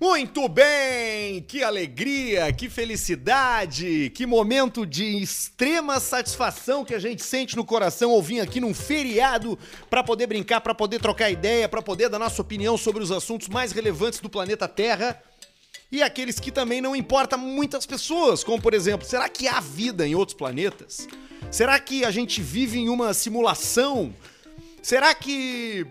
Muito bem! Que alegria, que felicidade, que momento de extrema satisfação que a gente sente no coração ao vir aqui num feriado para poder brincar, para poder trocar ideia, para poder dar nossa opinião sobre os assuntos mais relevantes do planeta Terra e aqueles que também não importam muitas pessoas, como por exemplo, será que há vida em outros planetas? Será que a gente vive em uma simulação? Será que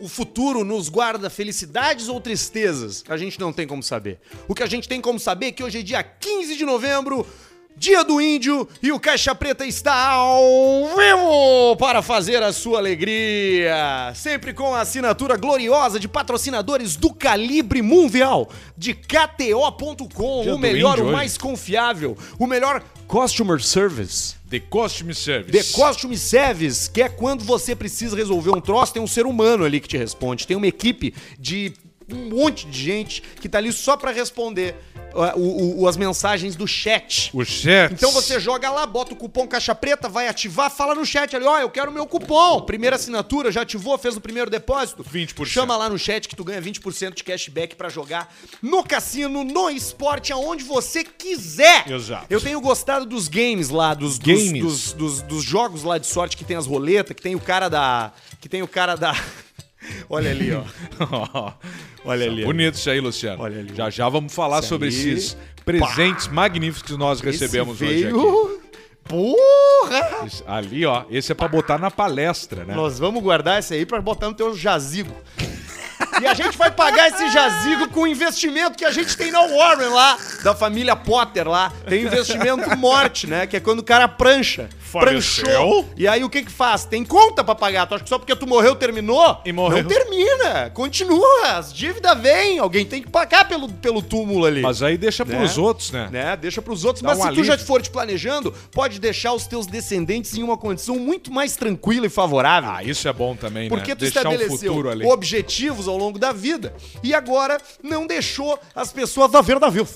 o futuro nos guarda felicidades ou tristezas? A gente não tem como saber. O que a gente tem como saber é que hoje é dia 15 de novembro, dia do índio, e o Caixa Preta está ao vivo para fazer a sua alegria. Sempre com a assinatura gloriosa de patrocinadores do calibre mundial, de KTO.com, o melhor, o hoje. mais confiável, o melhor customer service. The Costume Service. The Costume Service, que é quando você precisa resolver um troço, tem um ser humano ali que te responde. Tem uma equipe de um monte de gente que tá ali só pra responder uh, o- o- as mensagens do chat. O chat. Então você joga lá, bota o cupom Caixa Preta, vai ativar, fala no chat ali, ó, eu quero meu cupom. Primeira assinatura, já ativou, fez o primeiro depósito? 20%. Chama lá no chat que tu ganha 20% de cashback pra jogar no cassino, no esporte, aonde você quiser. Exato. Eu tenho gostado dos games lá, dos, dos- Games. dos, dos, dos jogos lá de sorte que tem as roletas, que tem o cara da. Que tem o cara da. Olha ali, ó. Olha ali. Bonito isso aí, Luciano. Olha ali. Já já vamos falar Isso sobre aí. esses presentes magníficos que nós recebemos Esse hoje aqui. veio... Porra! Esse- Ali, ó. Esse é pra botar na palestra, né? Nós vamos guardar esse aí pra botar no teu jazigo. E a gente vai pagar esse jazigo com o investimento que a gente tem na Warren lá, da família Potter lá. Tem investimento morte, né? Que é quando o cara prancha. Faleceu. Pranchou. E aí o que que faz? Tem conta pra pagar. Tu acha que só porque tu morreu terminou? E morreu. Não termina. Continua. As dívidas vêm. Alguém tem que pagar pelo, pelo túmulo ali. Mas aí deixa pros Né? outros, né? né? Deixa pros outros. Dá Mas um se tu alívio. já for te planejando, pode deixar os teus descendentes em uma condição muito mais tranquila e favorável. Ah, isso é bom também, Porque né? tu Deixar estabeleceu ali. objetivos ao longo da vida e agora não deixou as pessoas a ver da viu.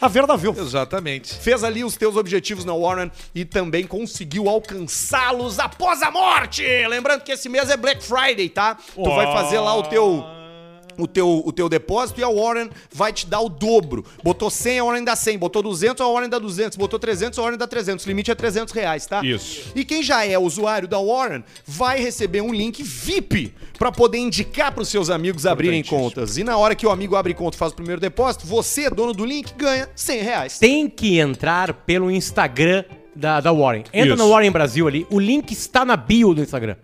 A ver da viu. Exatamente. Fez ali os teus objetivos na Warren e também conseguiu alcançá-los após a morte. Lembrando que esse mês é Black Friday, tá? Tu vai fazer lá o teu o teu, o teu depósito e a Warren vai te dar o dobro. Botou 100, a Warren dá 100. Botou 200, a Warren dá 200. Botou 300, a Warren dá 300. O limite é 300 reais, tá? Isso. E quem já é usuário da Warren vai receber um link VIP pra poder indicar pros seus amigos abrirem contas. E na hora que o amigo abre conta e faz o primeiro depósito, você, dono do link, ganha 100 reais. tem que entrar pelo Instagram da, da Warren. Entra Isso. no Warren Brasil ali, o link está na bio do Instagram.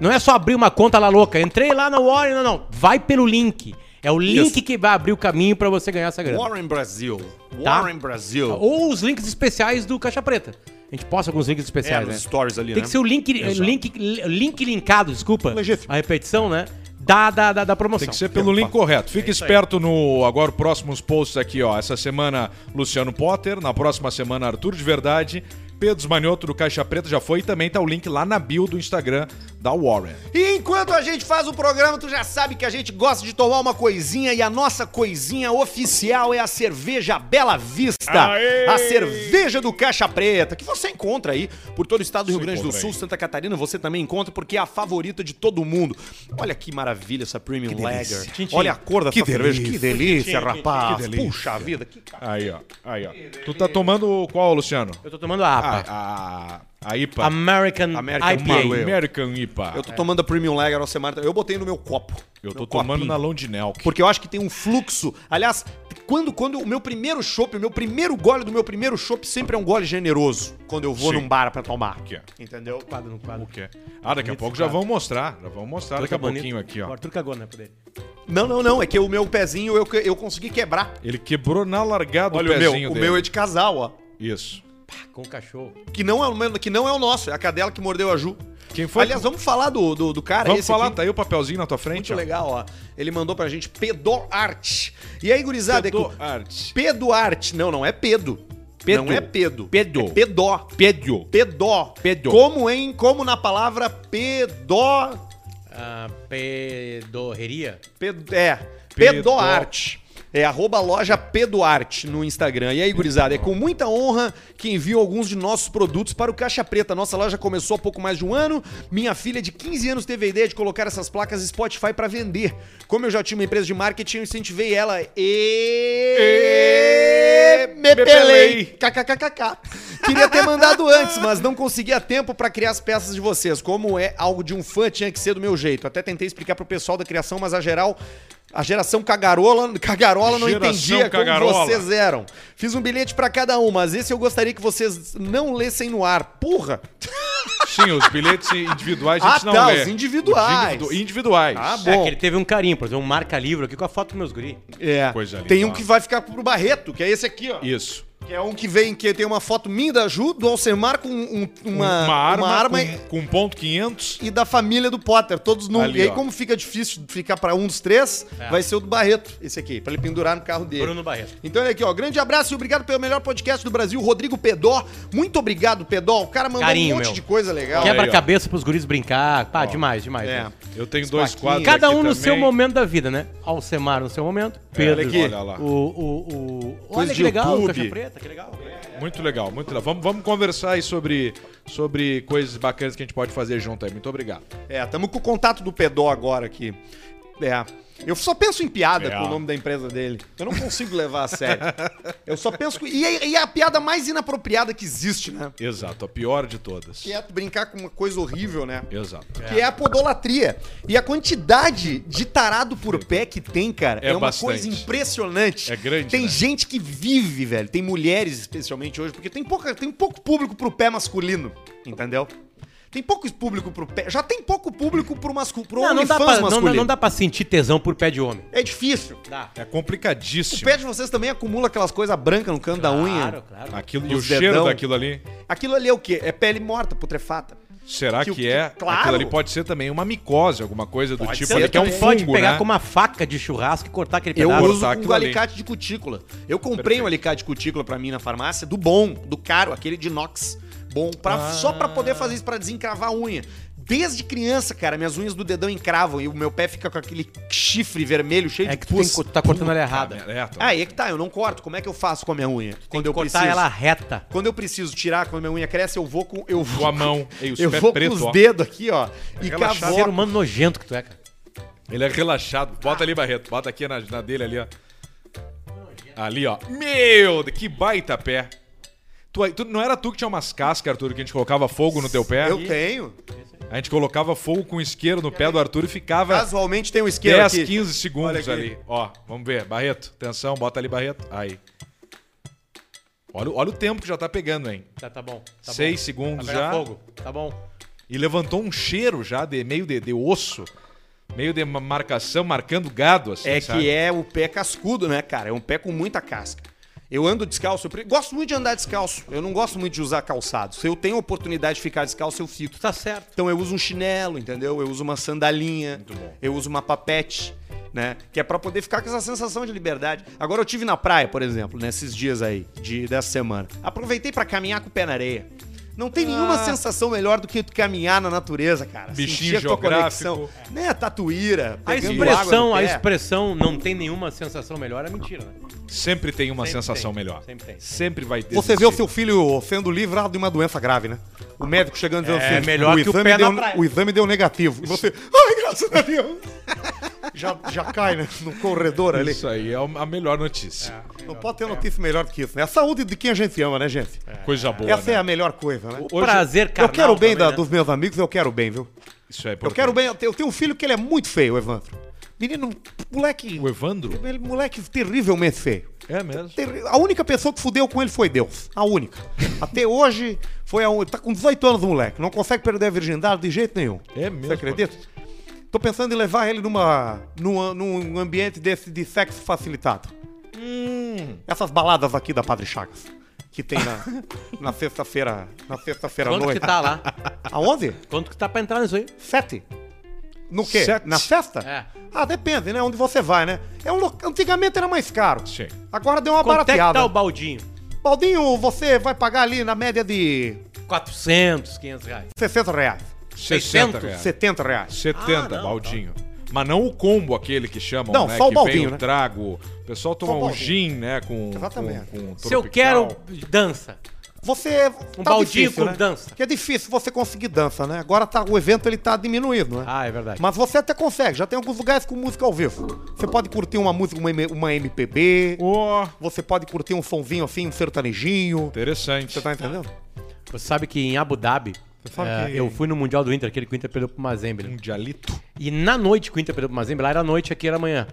Não é só abrir uma conta lá louca, entrei lá na Warren, não, não. Vai pelo link. É o link Isso. que vai abrir o caminho pra você ganhar essa grana. Warren Brasil. Tá? Warren Brasil. Ou os links especiais do Caixa Preta. A gente posta alguns links É, especiais, nos né? stories ali, Tem né? que ser o link, link, link linkado, desculpa. Legítimo. A repetição, né? Da, da, da, da promoção. Tem que ser pelo link correto. Fique esperto no agora próximos posts aqui, ó. Essa semana Luciano Potter, na próxima semana Arthur de Verdade, Pedro Esmanioto do Caixa Preta já foi e também tá o link lá na bio do Instagram da Warren. E enquanto a gente faz o programa, tu já sabe que a gente gosta de tomar uma coisinha e a nossa coisinha oficial é a cerveja Bela Vista. Aê! A cerveja do Caixa Preta, que você encontra aí por todo o estado do Rio Grande do Sul, aí. Santa Catarina, você também encontra porque é a favorita de todo mundo. Olha que maravilha essa Premium Lager. Olha a cor da Que cerveja. Que delícia. delícia, rapaz. Que delícia. Puxa vida, que Aí, ó. Aí, ó. Tu tá tomando qual, Luciano? Eu tô tomando a A, a, a IPA. American, American IPA. Ale. American IPA. Eu tô tomando a Premium Lager na semana. Eu botei no meu copo. Eu tô Meu tomando copinho. na Londinelk. Porque eu acho que tem um fluxo. Aliás, quando, quando o meu primeiro chopp, o meu primeiro gole do meu primeiro chopp sempre é um gole generoso. Quando eu vou Sim. num bar pra tomar. Que é? Entendeu? Quadro no quadro. O quê? Ah, daqui a pouco já vão mostrar. Já vão mostrar daqui a pouquinho aqui, O ó. Arthur cagou, né, por ele. Não, não, não. É que o meu pezinho eu, eu consegui quebrar. Ele quebrou na largada Olha o o meu. pezinho O dele. meu é de casal, ó. Isso. Com o cachorro. Que não é o, que não é o nosso. É a cadela que mordeu a Ju. Quem foi? Aliás, vamos falar do, do, do cara. Vamos esse falar, aqui. tá aí o papelzinho na tua frente, Muito ó. legal, ó. Ele mandou pra gente Pedorart. E aí, gurizada, é que o- Arte. Pedoarte. Não, não é Pedo. Pedo. Não é Pedo. Pedo. É pedó. Pedro. Pedó. Pedó. Como em, como na palavra pedó, Ah, pedorreria? ped, é, Pedó. pedoarte. É arroba loja Peduarte no Instagram. E aí, gurizada, é com muita honra que envio alguns de nossos produtos para o Caixa Preta. Nossa loja começou há pouco mais de um ano. Minha filha de 15 anos teve a ideia de colocar essas placas Spotify para vender. Como eu já tinha uma empresa de marketing, eu incentivei ela e... Me pelei. KKKKK. Queria ter mandado antes, mas não conseguia tempo para criar as peças de vocês. Como é algo de um fã, tinha que ser do meu jeito. Até tentei explicar pro pessoal da criação, mas a geral a geração cagarola, cagarola não Geração entendia cagarola. como vocês eram. Fiz um bilhete pra cada um, mas esse eu gostaria que vocês não lessem no ar. Porra! Sim, os bilhetes individuais a gente Ah, não tá, lê. os individuais. Os individu- individuais. Ah, É, bom. que ele teve um carinho, por exemplo, um marca-livro aqui com a foto dos meus guri. É. Coisa linda. Tem um que vai ficar pro Barreto, que é esse aqui, ó. Isso. Que é um que vem, que tem uma foto minha da Ju, do Alcemar com um- uma, uma arma, uma arma com, com ponto 500. e da família do Potter, todos num. Ali, e aí, ó. como fica difícil ficar pra um dos três, É. vai ser o do Barreto, esse aqui, pra ele pendurar no carro dele. Bruno Barreto. Então olha aqui, ó. Grande abraço e obrigado pelo melhor podcast do Brasil, Rodrigo Pedó. Muito obrigado, Pedó. O cara mandou Carinho, um monte meu. de coisa legal. Quebra-cabeça pros guris brincar. Pá, demais, demais. É. né? Eu tenho dois quadros. Cada aqui um no também. seu momento da vida, né? Alcemar no seu momento, Pedro. olha aqui. Olha lá. O, o, o... Olha que legal, YouTube. Caixa Preta, que legal. Muito legal, muito legal. Vamos, vamos conversar aí sobre, sobre coisas bacanas que a gente pode fazer junto aí. Muito obrigado. É, tamo com o contato do Pedó agora aqui. É. Eu só penso em piada com o nome da empresa dele. Eu não consigo levar a sério. Eu só penso. E é, e é a piada mais inapropriada que existe, né? Exato, a pior de todas. Que é brincar com uma coisa horrível, né? Exato. Que é a podolatria. E a quantidade de tarado por pé que tem, cara, é, É uma bastante. coisa impressionante. É grande, Tem né? gente que vive, velho. Tem mulheres, especialmente hoje, porque tem, pouca, tem pouco público pro pé masculino, entendeu? Tem pouco público pro pé. Já tem pouco público pro, mascu, pro Não, não, dá pra, não, masculino. não dá pra sentir tesão por pé de homem. É difícil. Dá. É O complicadíssimo. pé de vocês também acumula aquelas coisas brancas no canto da unha. Claro, claro. Aquilo, e o Os cheiro dedão. daquilo ali. Aquilo ali é o quê? É pele morta, putrefata. Será Que que, o- é? claro. Aquilo ali pode ser também uma micose, alguma coisa do Pode tipo. ser ali, que é um fungo, pode pegar né? com uma faca de churrasco e cortar aquele Eu pedaço. uso cortar um aquilo ali. alicate de cutícula. Eu comprei um alicate de cutícula pra mim na farmácia, do bom, do caro, aquele de inox. Bom, pra, Ah. só pra poder fazer isso, pra desencravar a unha. Desde criança, cara, minhas unhas do dedão encravam e o meu pé fica com aquele chifre vermelho cheio É de que tu, tem, pus. que- tu tá cortando ela errada. É. Ah, aí é que tá, eu não corto. Como é que eu faço com a minha unha? Tem quando que eu cortar preciso. ela reta. Quando eu preciso tirar, quando minha unha cresce, eu vou com. Eu vou Com a mão. Ei, os eu vou pretos, com ó. os dedos aqui, ó. E relaxado. Ser cavoco. humano nojento que tu é, cara. Ele é relaxado. Bota ali, Barreto. Bota aqui na, na dele ali, ó. Ali, ó. Meu, que baita pé. Tu, tu- não era tu que tinha umas cascas, Arthur, que a gente colocava fogo no teu pé? Eu tenho. A gente colocava fogo com isqueiro no pé do Arthur e ficava Casualmente tem um isqueiro 10, aqui. 15 Olha segundos aqui. ali. Ó, vamos ver. Barreto, atenção, bota ali, Barreto. Aí. Olha, o- olha o tempo que já tá pegando, hein? Tá, tá bom. Tá Seis bom. segundos pegar já. fogo. Tá bom. E levantou um cheiro já de meio de, de osso. Meio de ma- marcação, marcando gado, assim, É sabe? que é o pé cascudo, né, cara? É um pé com muita casca. Eu ando descalço, eu gosto muito de andar descalço. Eu não gosto muito de usar calçado. Se eu tenho oportunidade de ficar descalço, eu fico. Tá certo. Então eu uso um chinelo, entendeu? Eu uso uma sandalinha, eu uso uma papete, né? Que é pra poder ficar com essa sensação de liberdade. Agora eu tive na praia, por exemplo, nesses dias aí de dessa semana. Aproveitei pra caminhar com o pé na areia. Não tem nenhuma sensação melhor do que tu caminhar na natureza, cara. Bichinho Sentir tua geográfico. conexão. Né, tatuíra, A expressão, água a expressão não tem nenhuma sensação melhor é mentira, né? Sempre tem uma Sempre sensação tem, melhor. sempre tem. Sempre vai ter. Você vê o seu filho sendo livrado de uma doença grave, né? O médico chegando dizendo É assim, melhor que o exame pé deu, na praia." o exame deu negativo. E você, ai, graças a Deus. já, já cai, né? No corredor ali. Isso aí é a melhor notícia. Não pode ter notícia melhor do que isso, né? A saúde de quem a gente ama, né, gente? Coisa boa. Essa né? é a melhor coisa, né? Hoje- Prazer, Eu carnal. quero o bem também, da- né? dos meus amigos, eu quero o bem, viu? Isso é Eu quero o bem. Eu tenho, eu um filho que ele é muito feio, o Evandro. Menino, moleque. O Evandro? Ele, moleque terrivelmente feio. É mesmo. Terri- A única pessoa que fudeu com ele foi Deus. A única. Até hoje foi a única. Tá com 18 anos o moleque. Não consegue perder a virgindade de jeito nenhum. É mesmo? Você acredita? Tô pensando em levar ele numa, num, num ambiente desse de sexo facilitado. Hum. Essas baladas aqui da Padre Chagas. Que tem na, na sexta-feira. Na sexta-feira à Quanto noite. que tá lá? Aonde? Quanto que tá pra entrar nisso aí? Sete. No quê? Sete. Na festa? É. Ah, depende, né? Onde você vai, né? É um lo- Antigamente era mais caro. Sim. Agora deu uma Quanto é que barateada. tá o baldinho? Baldinho, você vai pagar ali na média de 400, 500 reais. 60 reais. 60 reais. 70 reais. 70, Ah, não, baldinho. Mas não o combo aquele que chamam, Não, né? só o que vem baldinho, o né? trago. O pessoal toma um gin, né? Com, Exatamente. com, com Se eu quero dança. Você. Um baldinho com dança. Que é difícil você conseguir dança, né? Agora tá, o evento ele tá diminuindo, né? Ah, é verdade. Mas você até consegue, já tem alguns lugares com música ao vivo. Você pode curtir uma música, uma, uma MPB, Ó, você pode curtir um sonzinho assim, um sertanejinho. interessante. Você tá entendendo? Você sabe que em Abu Dhabi, sabe eh, que- eu fui no Mundial do Inter, aquele que o Inter perdeu pro Mazembe. né? Um dialito. E na noite que o Inter perdeu pro Mazembe, lá era noite, aqui era manhã.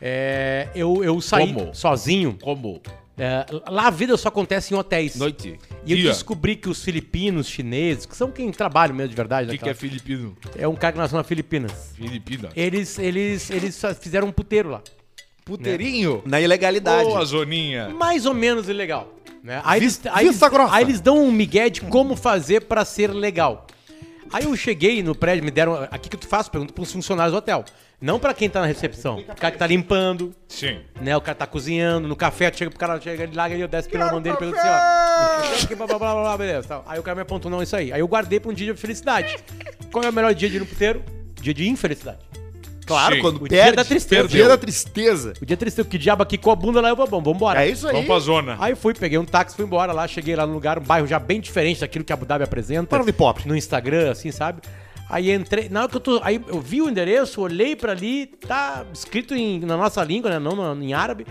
É, eu, eu saí Como? sozinho. Como? É, lá a vida só acontece em hotéis. Noite. E eu Dia. descobri que os filipinos, chineses, que são quem trabalha mesmo de verdade, O que, naquela- que é filipino? é um cara que nasceu na Filipinas. Filipina. Eles, eles, eles fizeram um puteiro lá. Puteirinho? Na ilegalidade. Ô, a zoninha. Mais ou menos ilegal. Né? Aí, eles, aí, eles, aí eles dão um migué de como fazer pra ser legal. Aí eu cheguei no prédio, me deram. Aqui que tu faz? Pergunta pros funcionários do hotel. Não pra quem tá na recepção. O cara que tá limpando, Sim. né? O cara tá cozinhando, no café, tu chega pro cara, chega ele lá, ele desce pela mão dele e pergunta assim, ó. blá, blá, blá, blá, blá, beleza, tal. Aí o cara me apontou, não, isso aí. Aí eu guardei pra um dia de felicidade. Qual é o melhor dia de ir no puteiro? Dia de infelicidade. Claro, Sim. quando O dia perde. da tristeza. O dia da tristeza. O dia triste, que diabo aqui com a bunda lá, eu vou, bom, vambora. É isso aí. Vamos pra zona. Aí fui, peguei um táxi, fui embora lá, cheguei lá no lugar, um bairro já bem diferente daquilo que Abu Dhabi apresenta. Para de pobre. No Instagram, assim, sabe? Aí entrei, na hora que eu tô, aí eu vi o endereço, olhei pra ali, tá escrito em, na nossa língua, né, não no- em árabe,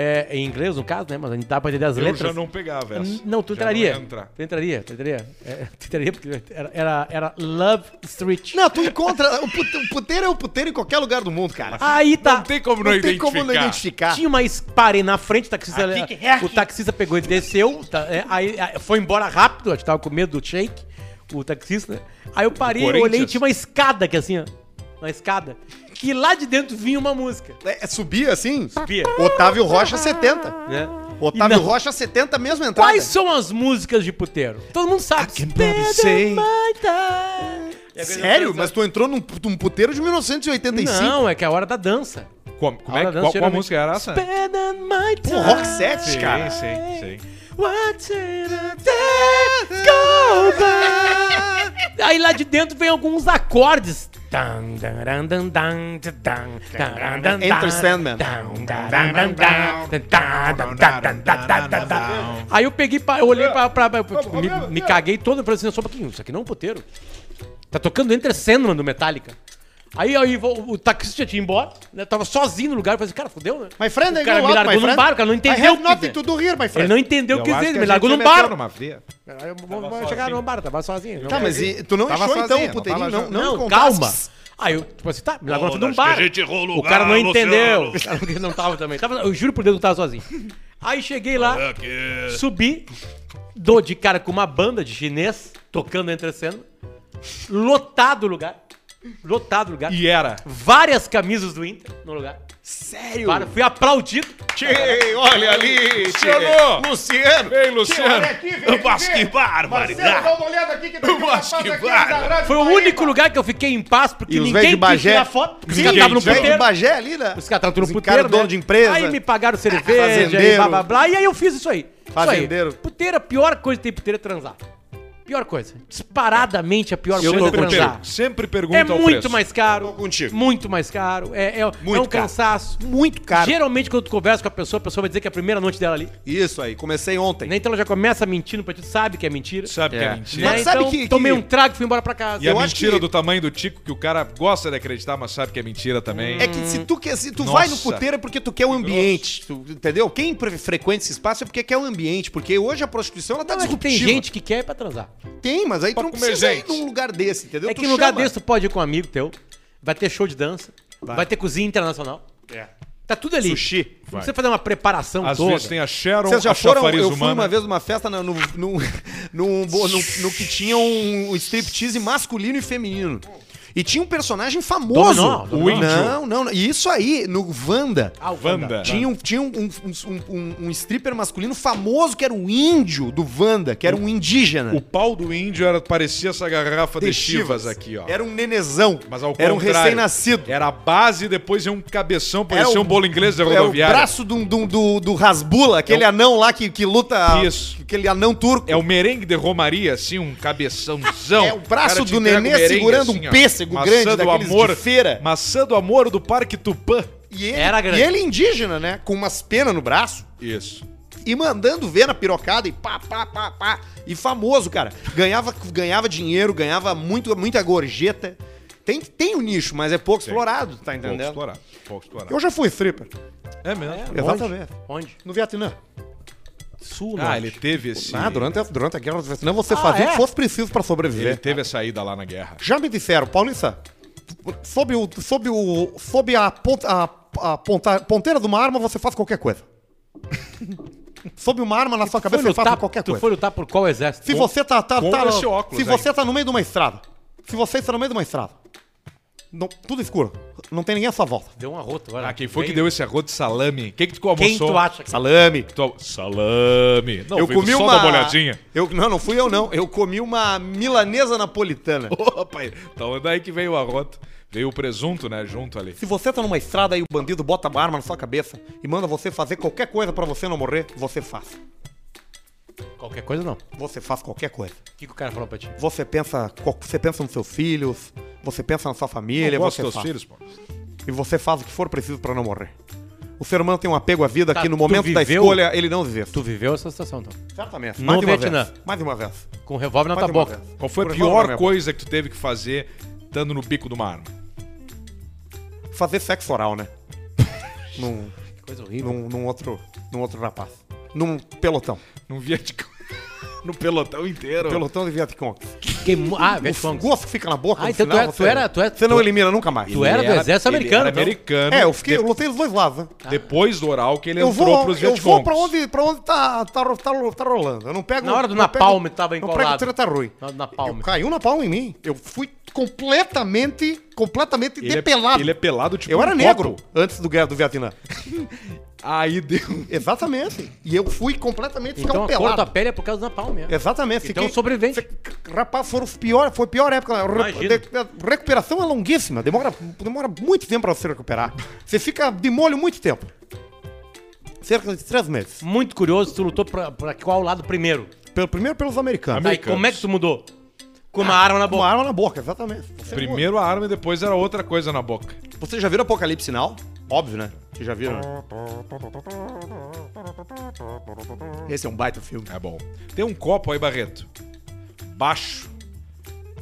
é, em inglês no caso, né, mas a gente dá pra entender as Eu letras. já não pegava essa. Não, tu Já entraria. não entrar. Tu entraria, tu entraria. É, tu entraria porque era, era, era Love Street. Não, tu encontra. O pute- o puteiro é o puteiro em qualquer lugar do mundo, cara. Aí tá. Não tem como não, não tem identificar. como não identificar. Tinha uma parei na frente, o taxista, é aqui. o taxista pegou e desceu, tá, é, aí, foi embora rápido, a gente tava com medo do shake, o taxista, né? Aí eu parei, eu olhei e tinha uma escada aqui assim, ó, uma escada, que lá de dentro vinha uma música. É, subia assim? Subia. Otávio Rocha 70. Né? Otávio Rocha 70, mesma entrada. Quais são as músicas de puteiro? Todo mundo sabe. can probably say- Sério? Mas tu entrou num, num puteiro de 1985? Não, é que é a hora da dança. Como, como A é, que- qual, dança, qual música era essa? Pô, rock set, Sim, cara. sim, sim. Watching the days go by. Aí lá de dentro vem alguns acordes. Enter Sandman. Aí eu peguei, pra, eu olhei pra. pra, pra tipo, me, me caguei todo e falei assim: só um pouquinho, isso aqui não é um poteiro. Tá tocando Enter Sandman do Metallica. Aí, aí o, o taxista tinha ido embora, né? Tava sozinho no lugar, eu falei assim, cara, fodeu, né? My friend, o cara me largou num bar, o cara não entendeu o que to do here, my Ele não entendeu o que Eu fez, que me largou num bar. numa. Aí eu vou, vou chegar no bar, tava sozinho. Tá, mas e, tu não Tava achou então o puteirinho? não Não, não, calma. Aí eu, tipo assim, tá, me largou Ô, num bar. que a gente errou o cara não entendeu. O cara não tava também. Tava, eu juro por Deus que eu tava sozinho. Aí cheguei lá, subi, dou de cara com uma banda de chinês, tocando entre cena. Lotado o lugar. Lotado o lugar. E era. Várias camisas do Inter no lugar. Sério? Para, fui aplaudido. Tchê, olha ali. Luciano! tchê. Luciano. Ei, Luciano! Mas que barbaridade! dá uma olhada aqui que tem Mas que barba. Foi o único lugar que eu fiquei em paz, porque E os ninguém quis tirar foto. Porque os Sim, caras estavam no os velhos de puteiro. Bagé ali, né? Os caras estavam Os no puteiro, caras dono de empresa. Aí me pagaram cerveja, Fazendeiro. aí blá blá blá, e aí eu fiz isso aí. Isso aí. Fazendeiro. Puteiro, a pior coisa que tem puteiro é transar. Pior coisa. Disparadamente a pior Eu coisa é transar. Sempre pergunta É muito preço. mais caro. Contigo. Muito mais caro. É, é, é Muito um caro. cansaço. Muito caro. Geralmente, quando tu conversa com a pessoa, a pessoa vai dizer que é a primeira noite dela ali. Isso aí, comecei ontem. Né? Então ela já começa mentindo pra ti, sabe que é mentira. Sabe que É. é mentira. Né? Mas sabe então, que- que- tomei um trago e fui embora pra casa. E a Eu acho mentira que- do tamanho do Tico, que o cara gosta de acreditar, mas sabe que é mentira também. É que se tu, quer, se tu Nossa. vai no puteiro é porque tu quer o ambiente, tu- entendeu? Quem frequenta esse espaço é porque quer o ambiente, porque hoje a prostituição ela tá Não, é que tem disruptiva. gente que quer pra transar. Tem, mas aí tu Pra não comer precisa gente. ir num lugar desse, entendeu? É Tu que no lugar chama. desse tu pode ir com um amigo teu, vai ter show de dança, vai, ter cozinha internacional. Tá tudo ali. Sushi. Não precisa fazer uma preparação Às toda. vezes tem a Sharon, Vocês já a foram? Eu fui humana. uma vez numa festa no, no, no, no, no- no que tinha um striptease masculino e feminino. E tinha um personagem famoso. Dominó, Dominó. O índio. Não, não, não. E isso aí, no Wanda. Ah, o Wanda. Tinha, um, tinha um, um, um, um- um stripper masculino famoso que era o índio do Wanda, que era um indígena. O pau do índio era, parecia essa garrafa de, chivas aqui, ó. Era um nenezão. Mas ao era um recém-nascido. Era a base e depois ia um cabeção, parecia Era um bolo inglês da É o rodoviária. braço do, do, do, do Rasbula, aquele É o- anão lá que, que luta. Isso. Aquele anão turco. É o merengue de Romaria, assim, um cabeçãozão. É o braço te do nenê o segurando assim, um pêssego morcego Maçã grande, do daqueles amor. de feira. Maçã do amor do Parque Tupã. E ele, Era grande. E ele indígena, né? Com umas penas no braço. Isso. E mandando ver na pirocada e pá, pá, pá, pá. E famoso, cara. Ganhava, ganhava dinheiro, ganhava muito, muita gorjeta. Tem, tem um nicho, mas é pouco Tem. explorado, tá Pouco entendendo? explorado. Pouco explorado. Eu já fui stripper. É mesmo. Exatamente. Onde? No Vietnã. Sul, Ah, norte. ele teve esse. Ah, durante, a- durante a guerra do Vietnã você Ah, fazia o é? que fosse preciso pra Ele sobreviver. teve a saída lá na guerra. Já me disseram, Paulista, sob, o, sob, o, sob a, ponta, a, a ponta- ponteira de uma arma você faz qualquer coisa. sob uma arma na sua cabeça você faz qualquer tu coisa. foi lutar por qual exército? Se você tá, tá, com tá óculos se aí. você tá no meio de uma estrada, se você está no meio de uma estrada, não- tudo escuro, não tem ninguém à sua volta. Deu uma rota agora. Ah, quem foi que deu esse arroz de salame? Quem que tu almoçou? Quem tu acha que... Salame. Tu- Salame. Não, eu comi só uma uma olhadinha. Eu não, não fui eu não. Eu comi uma milanesa napolitana. Opa, então daí que veio o arroto. Veio o presunto, né, junto ali. Se você tá numa estrada e o bandido bota uma arma na sua cabeça e manda você fazer qualquer coisa pra você não morrer, você faz. Qualquer coisa não. O Você faz qualquer coisa. que, que o cara falou pra ti? Você pensa, você pensa nos seus filhos, você pensa na sua família, você faz. filhos, pô. E você faz o que for preciso pra não morrer. O ser humano tem um apego à vida Tá, que no momento da viveu- escolha ele não desiste. Tu viveu essa situação, então. Certamente. No Mais de uma Vietnã. vez. Mais de uma vez. Com o revólver na Mais tua boca. vez. Qual foi a Por favor, pior coisa que tu teve que fazer estando no bico de uma arma? Fazer sexo oral, né? num, Que coisa horrível. num, num outro, num outro rapaz. Num pelotão. Num Vietcong. no pelotão inteiro. Pelotão de Vietcong. Queimou- Ah, O Vietcong. gosto que fica na boca Ah, no então tu final, é- tu você, era- tu é- você não tu- elimina nunca mais. Tu era do exército ele americano, Era então. americano. É, eu, fiquei, de- eu lutei os dois lados, né? Depois do oral que ele Eu entrou vou, pros eu Vietcongs. vou pra onde, pra onde tá, tá, ro- tá, ro- tá rolando. Eu não pego. Na hora do não pego- napalm tava Não encolado. pego treta ruim. Na- napalm. Eu, caiu na palma em mim. Eu fui completamente, completamente Ele é- depelado. ele é pelado tipo Eu um era copo. negro antes do guerra do Vietnã. Aí deu. Exatamente. E eu fui completamente Então a escalpelado. tua pele é por causa da palma. é. Exatamente. Então sobrevivente. Fiquei- Rapaz, foram os piores, foi a pior época. A de- de- recuperação é longuíssima, demora, demora muito tempo pra você recuperar. Você fica de molho muito tempo. Cerca de três meses. Muito curioso, tu lutou pra, pra qual lado primeiro? Pelo, primeiro pelos americanos. Americanos. como é que tu mudou? Com uma arma na Com boca. uma arma na boca, exatamente. Você, Primeiro a arma e depois era outra coisa na boca. Você já viram Apocalipse Now? Óbvio, né? Vocês já viram? Esse é um baita filme. É bom. Tem um copo aí, Barreto. Baixo.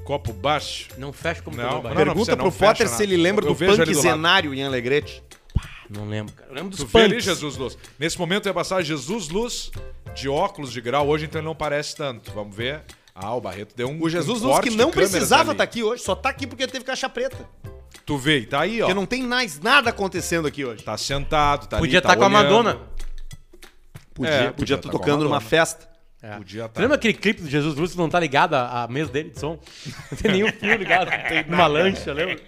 Copo baixo. Não fecha como Não, não, não, Pergunta você pro Potter se ele lembra Eu do punk zenário em Alegrete. Não lembro, cara. Eu lembro dos Tu vê ali punks. Jesus Luz. Nesse momento eu ia passar Jesus Luz de óculos de grau. Hoje então ele não parece tanto. Vamos ver. Ah, o Barreto deu um O Jesus um Luz que não precisava estar aqui hoje, só tá aqui porque teve caixa preta. Tu vê, e tá aí, ó. Porque não tem mais nada acontecendo aqui hoje. Tá sentado, tá Podia estar tá com a olhando. Madonna. Podia, É, podia podia estar tá com a tocando numa festa. É. Podia tá. lembra aquele clipe do Jesus que não tá ligado à, mesa dele de som? Não tem nenhum fio ligado. Numa lancha, lembra?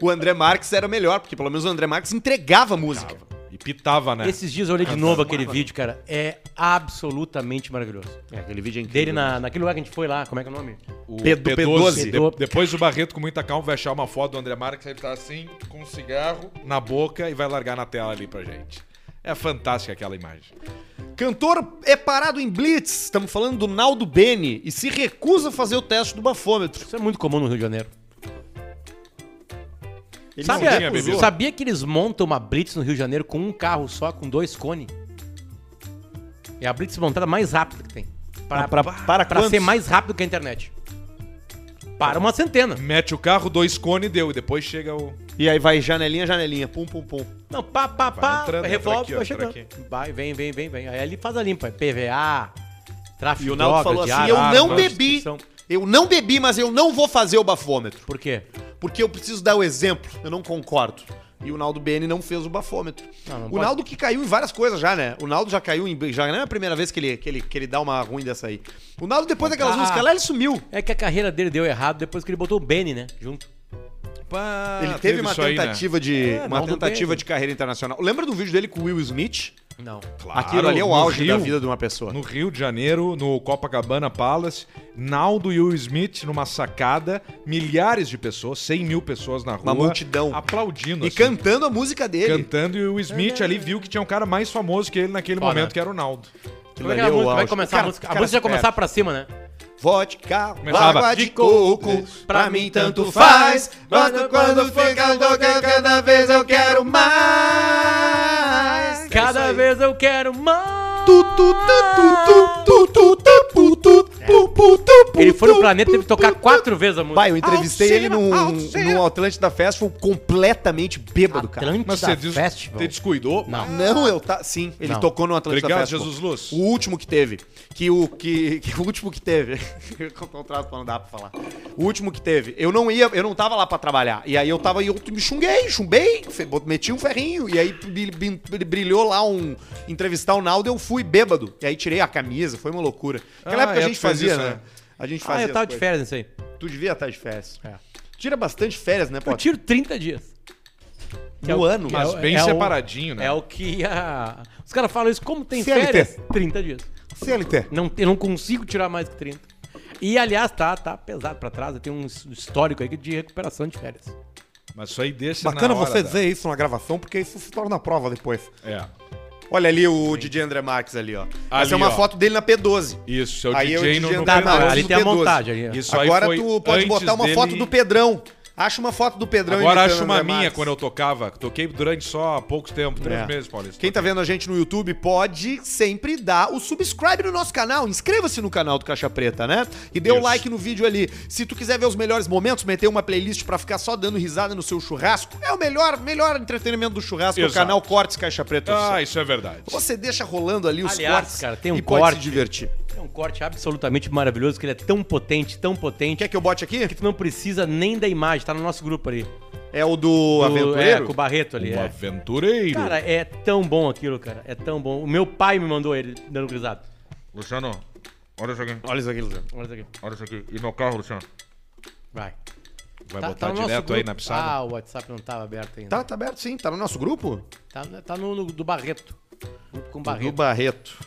O André Marques era melhor, porque pelo menos o André Marques entregava música. Pitava, né? Esses dias eu olhei de novo aquele vídeo, cara. É absolutamente maravilhoso. É, aquele vídeo é Dele na, naquele lugar que a gente foi lá, como é que é o nome? O P- do P12. P12. De- depois o Barreto, com muita calma, vai achar uma foto do André Marques. Ele tá assim, com um cigarro na boca e vai largar na tela ali pra gente. É fantástica aquela imagem. Cantor é parado em blitz. Estamos falando do Naldo Beni e se recusa a fazer o teste do bafômetro. Isso é muito comum no Rio de Janeiro. Ele Sabe, não tinha bebido. sabia que eles montam uma Blitz no Rio de Janeiro com um carro só, com dois cones? É a Blitz montada mais rápida que tem. Para, Ah, pra- para pra quantos? ser mais rápido que a internet. Para uma centena. Mete o carro, dois cones e deu. E depois chega o. E aí vai janelinha, janelinha, pum, pum, pum. Não, pá, pá, pá, entrando, entra revolve, aqui, ó, vai entra chegando. Vai, vem, vem, vem, vem. Aí ele faz a limpa. é PVA, tráfico E o de Naldo drogas, falou assim: eu não bebi. Eu não bebi, mas eu não vou fazer o bafômetro. Por quê? Porque eu preciso dar o exemplo. Eu não concordo. E o Naldo Beni não fez o bafômetro. Não, não o pode. Naldo que caiu em várias coisas já, né? O Naldo já caiu em. Já não é a primeira vez que ele, que ele, que ele dá uma ruim dessa aí. O Naldo, depois daquelas Ah. músicas lá, ele sumiu. É que a carreira dele deu errado depois que ele botou o Benny, né? Junto. Pá, ele teve, uma isso aí, né? tentativa de. É, uma Naldo tentativa Beni. de carreira internacional. Lembra do vídeo dele com o Will Smith? Não. Claro, Aquilo ali é o auge da Rio, vida de uma pessoa. No Rio de Janeiro, no Copacabana Palace, Naldo e Will Smith numa sacada, milhares de pessoas, 100 mil pessoas na rua. Uma multidão. Aplaudindo. E assim, cantando a música dele. Cantando e o Will Smith ali viu que tinha um cara mais famoso que ele naquele Foda. momento, que era o Naldo. Aquilo Como é que o música vai auge. começar? Cara, a música, a música vai é. começar pra cima, né? vodka, Começava. água de coco, pra mim tanto faz. Gosto quando fica louca, cada vez eu quero mais. Cada vez eu quero mais. Tu, tu, tu, tu, tu, tu, tu, tu, tu, Ele foi no planeta e teve que tocar quatro vezes a música. Pai, eu entrevistei ele num, num Atlântida Festival completamente bêbado, cara. Atlântida Mas você, des... Festival. você descuidou? Não. Não, eu tá. Sim, ele Não. tocou no Atlântida Obrigado, Festival. Jesus Luz. O último que teve. Que o que, que o último que teve. o contrato pra não dar pra falar. O último que teve. Eu não ia, eu não tava lá pra trabalhar. E aí eu tava e eu me chunguei, chumbei, meti um ferrinho e aí bri- bri- brilhou lá um entrevistar o Naldo, eu fui bêbado. E aí tirei a camisa, foi uma loucura. Naquela Ah, época a é, gente fez fazia, isso, né? né? A gente Ah, fazia. eu tava de férias nisso aí. Tu devia estar de férias. É. Tira bastante férias, né, Eu pô? tiro 30 dias. No é o- ano. que Mas o- bem é o- separadinho, né? É o que a... Os caras falam isso, como tem CLT. férias? 30 dias. CLT. Não, eu não consigo tirar mais que 30. E, aliás, tá, tá pesado pra trás. Tem um histórico aí de recuperação de férias. Mas isso aí deixa Bacana na hora você da- dizer isso na gravação, porque isso se torna prova depois. É. Olha ali o DJ André Marques ali, ó. Ali, Essa é uma ó. foto dele na P12. Isso, é o Aí é o DJ DJ no, no André não, Marques ali no tem a P12. montagem. Ali. Isso aí Agora foi tu pode antes botar uma dele- foto do Pedrão. Acha uma foto do Pedrão Agora acho uma André minha Marques. quando eu tocava. Toquei durante só poucos tempo, três É. meses, Paulista. Quem tá vendo a gente no YouTube pode sempre dar o subscribe no nosso canal. Inscreva-se no canal do Caixa Preta, né? E dê o Isso. like no vídeo ali. Se tu quiser ver os melhores momentos, meter uma playlist pra ficar só dando risada no seu churrasco, é o melhor, melhor entretenimento do churrasco, é o Exato. canal Cortes Caixa Preta. Ah, isso é verdade. Você deixa rolando ali os Aliás, cortes cara, tem um e pode corte. se divertir. É um corte absolutamente maravilhoso, que ele é tão potente, tão potente, Quer que eu bote aqui? que tu não precisa nem da imagem. Tá no nosso grupo ali. É o do, Do- É, Aventureiro? com o Barreto ali. Um é. aventureiro. Cara, é tão bom aquilo, cara. É tão bom. O meu pai me mandou ele dando risada. Luciano, olha isso aqui. Olha isso aqui, Luciano. Olha isso aqui. Olha isso aqui. E meu carro, Luciano? Vai. Vai Tá- botar tá no direto aí grupo. na pisada? Ah, o WhatsApp não tava aberto ainda. Tá, tá aberto sim, tá no nosso grupo? Tá, tá no, no- do Barreto. Grupo com Do Barreto.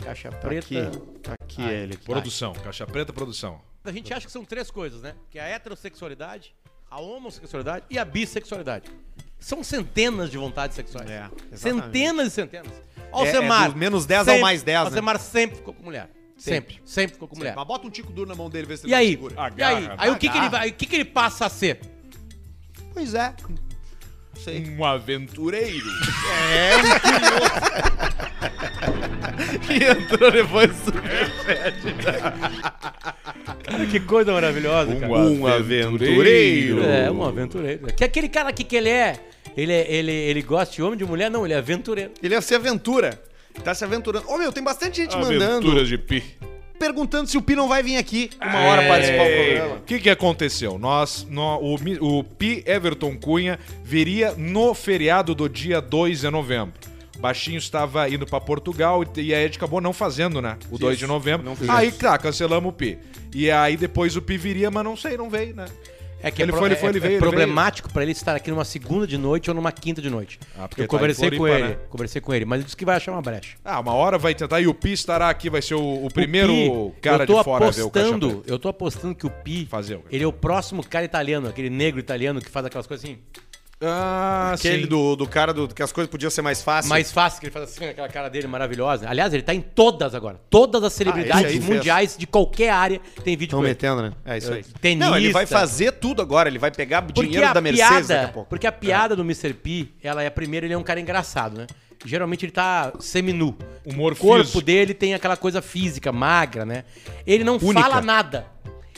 É caixa Tá preta. aqui. Tá aqui Ah, ele. Aqui. Produção, Caixa Preta Produção. A gente acha que são três coisas, né? Que é a heterossexualidade, a homossexualidade e a bissexualidade. São centenas de vontades sexuais. É, exatamente. centenas e centenas. Ó, É- é menos 10 ao sempre- mais 10, ó, né? O Semar sempre ficou com mulher. Sempre. Sempre. Sempre, ficou com mulher. Mas bota um tico duro na mão dele, vê se ele E aí? segura. E aí? Agarra, Aí o que, que ele agarra. vai. O que, que ele passa a ser? Pois é. Sei. Um aventureiro. E entrou depois Cara, que coisa maravilhosa, cara. Um aventureiro. É, um aventureiro. Que aquele cara aqui que ele é. Ele, é- ele, ele gosta de homem, de mulher? Não, ele é aventureiro. Ele ia se aventura. Tá se aventurando. Ô, meu, tem bastante gente mandando, Aventuras de Pi. perguntando se o Pi não vai vir aqui uma hora participar do programa. O que, que aconteceu? Nós, nó- o, o Pi Everton Cunha viria no feriado do dia 2 de novembro. Baixinho estava indo pra Portugal e, a gente acabou não fazendo, né? O 2 de novembro. aí, tá, cancelamos o Pi. E aí depois o Pi viria, mas não sei, não veio, né? É que Ele é, pro- foi, ele é- foi, ele é veio, ele problemático pra ele estar aqui numa segunda de noite ou numa quinta de noite. Ah, porque eu tá conversei com Floripa, ele, né? conversei com ele, mas ele disse que vai achar uma brecha. Ah, uma hora vai tentar. E o Pi estará aqui, vai ser o, o primeiro O Pi, cara de fora a ver o eu tô apostando que o Pi, Fazer ele é o próximo cara italiano, aquele negro italiano que faz aquelas coisas assim, Ah, Aquele sim. do, do cara do, que as coisas podiam ser mais fáceis. mais fácil, que ele faz assim, aquela cara dele maravilhosa. Aliás, ele tá em todas agora. Todas as Ah, celebridades esse aí fez. mundiais de qualquer área tem vídeo Estão com ele. metendo, né? É isso aí. Tenista. Não, ele vai fazer tudo agora. Ele vai pegar Porque dinheiro a da Mercedes daqui a piada, pouco. porque a piada do Mr. P, ela é primeiro ele é um cara engraçado, né? Geralmente ele tá seminu. Humor o corpo físico. dele tem aquela coisa física, magra, né? Ele não Única. fala nada.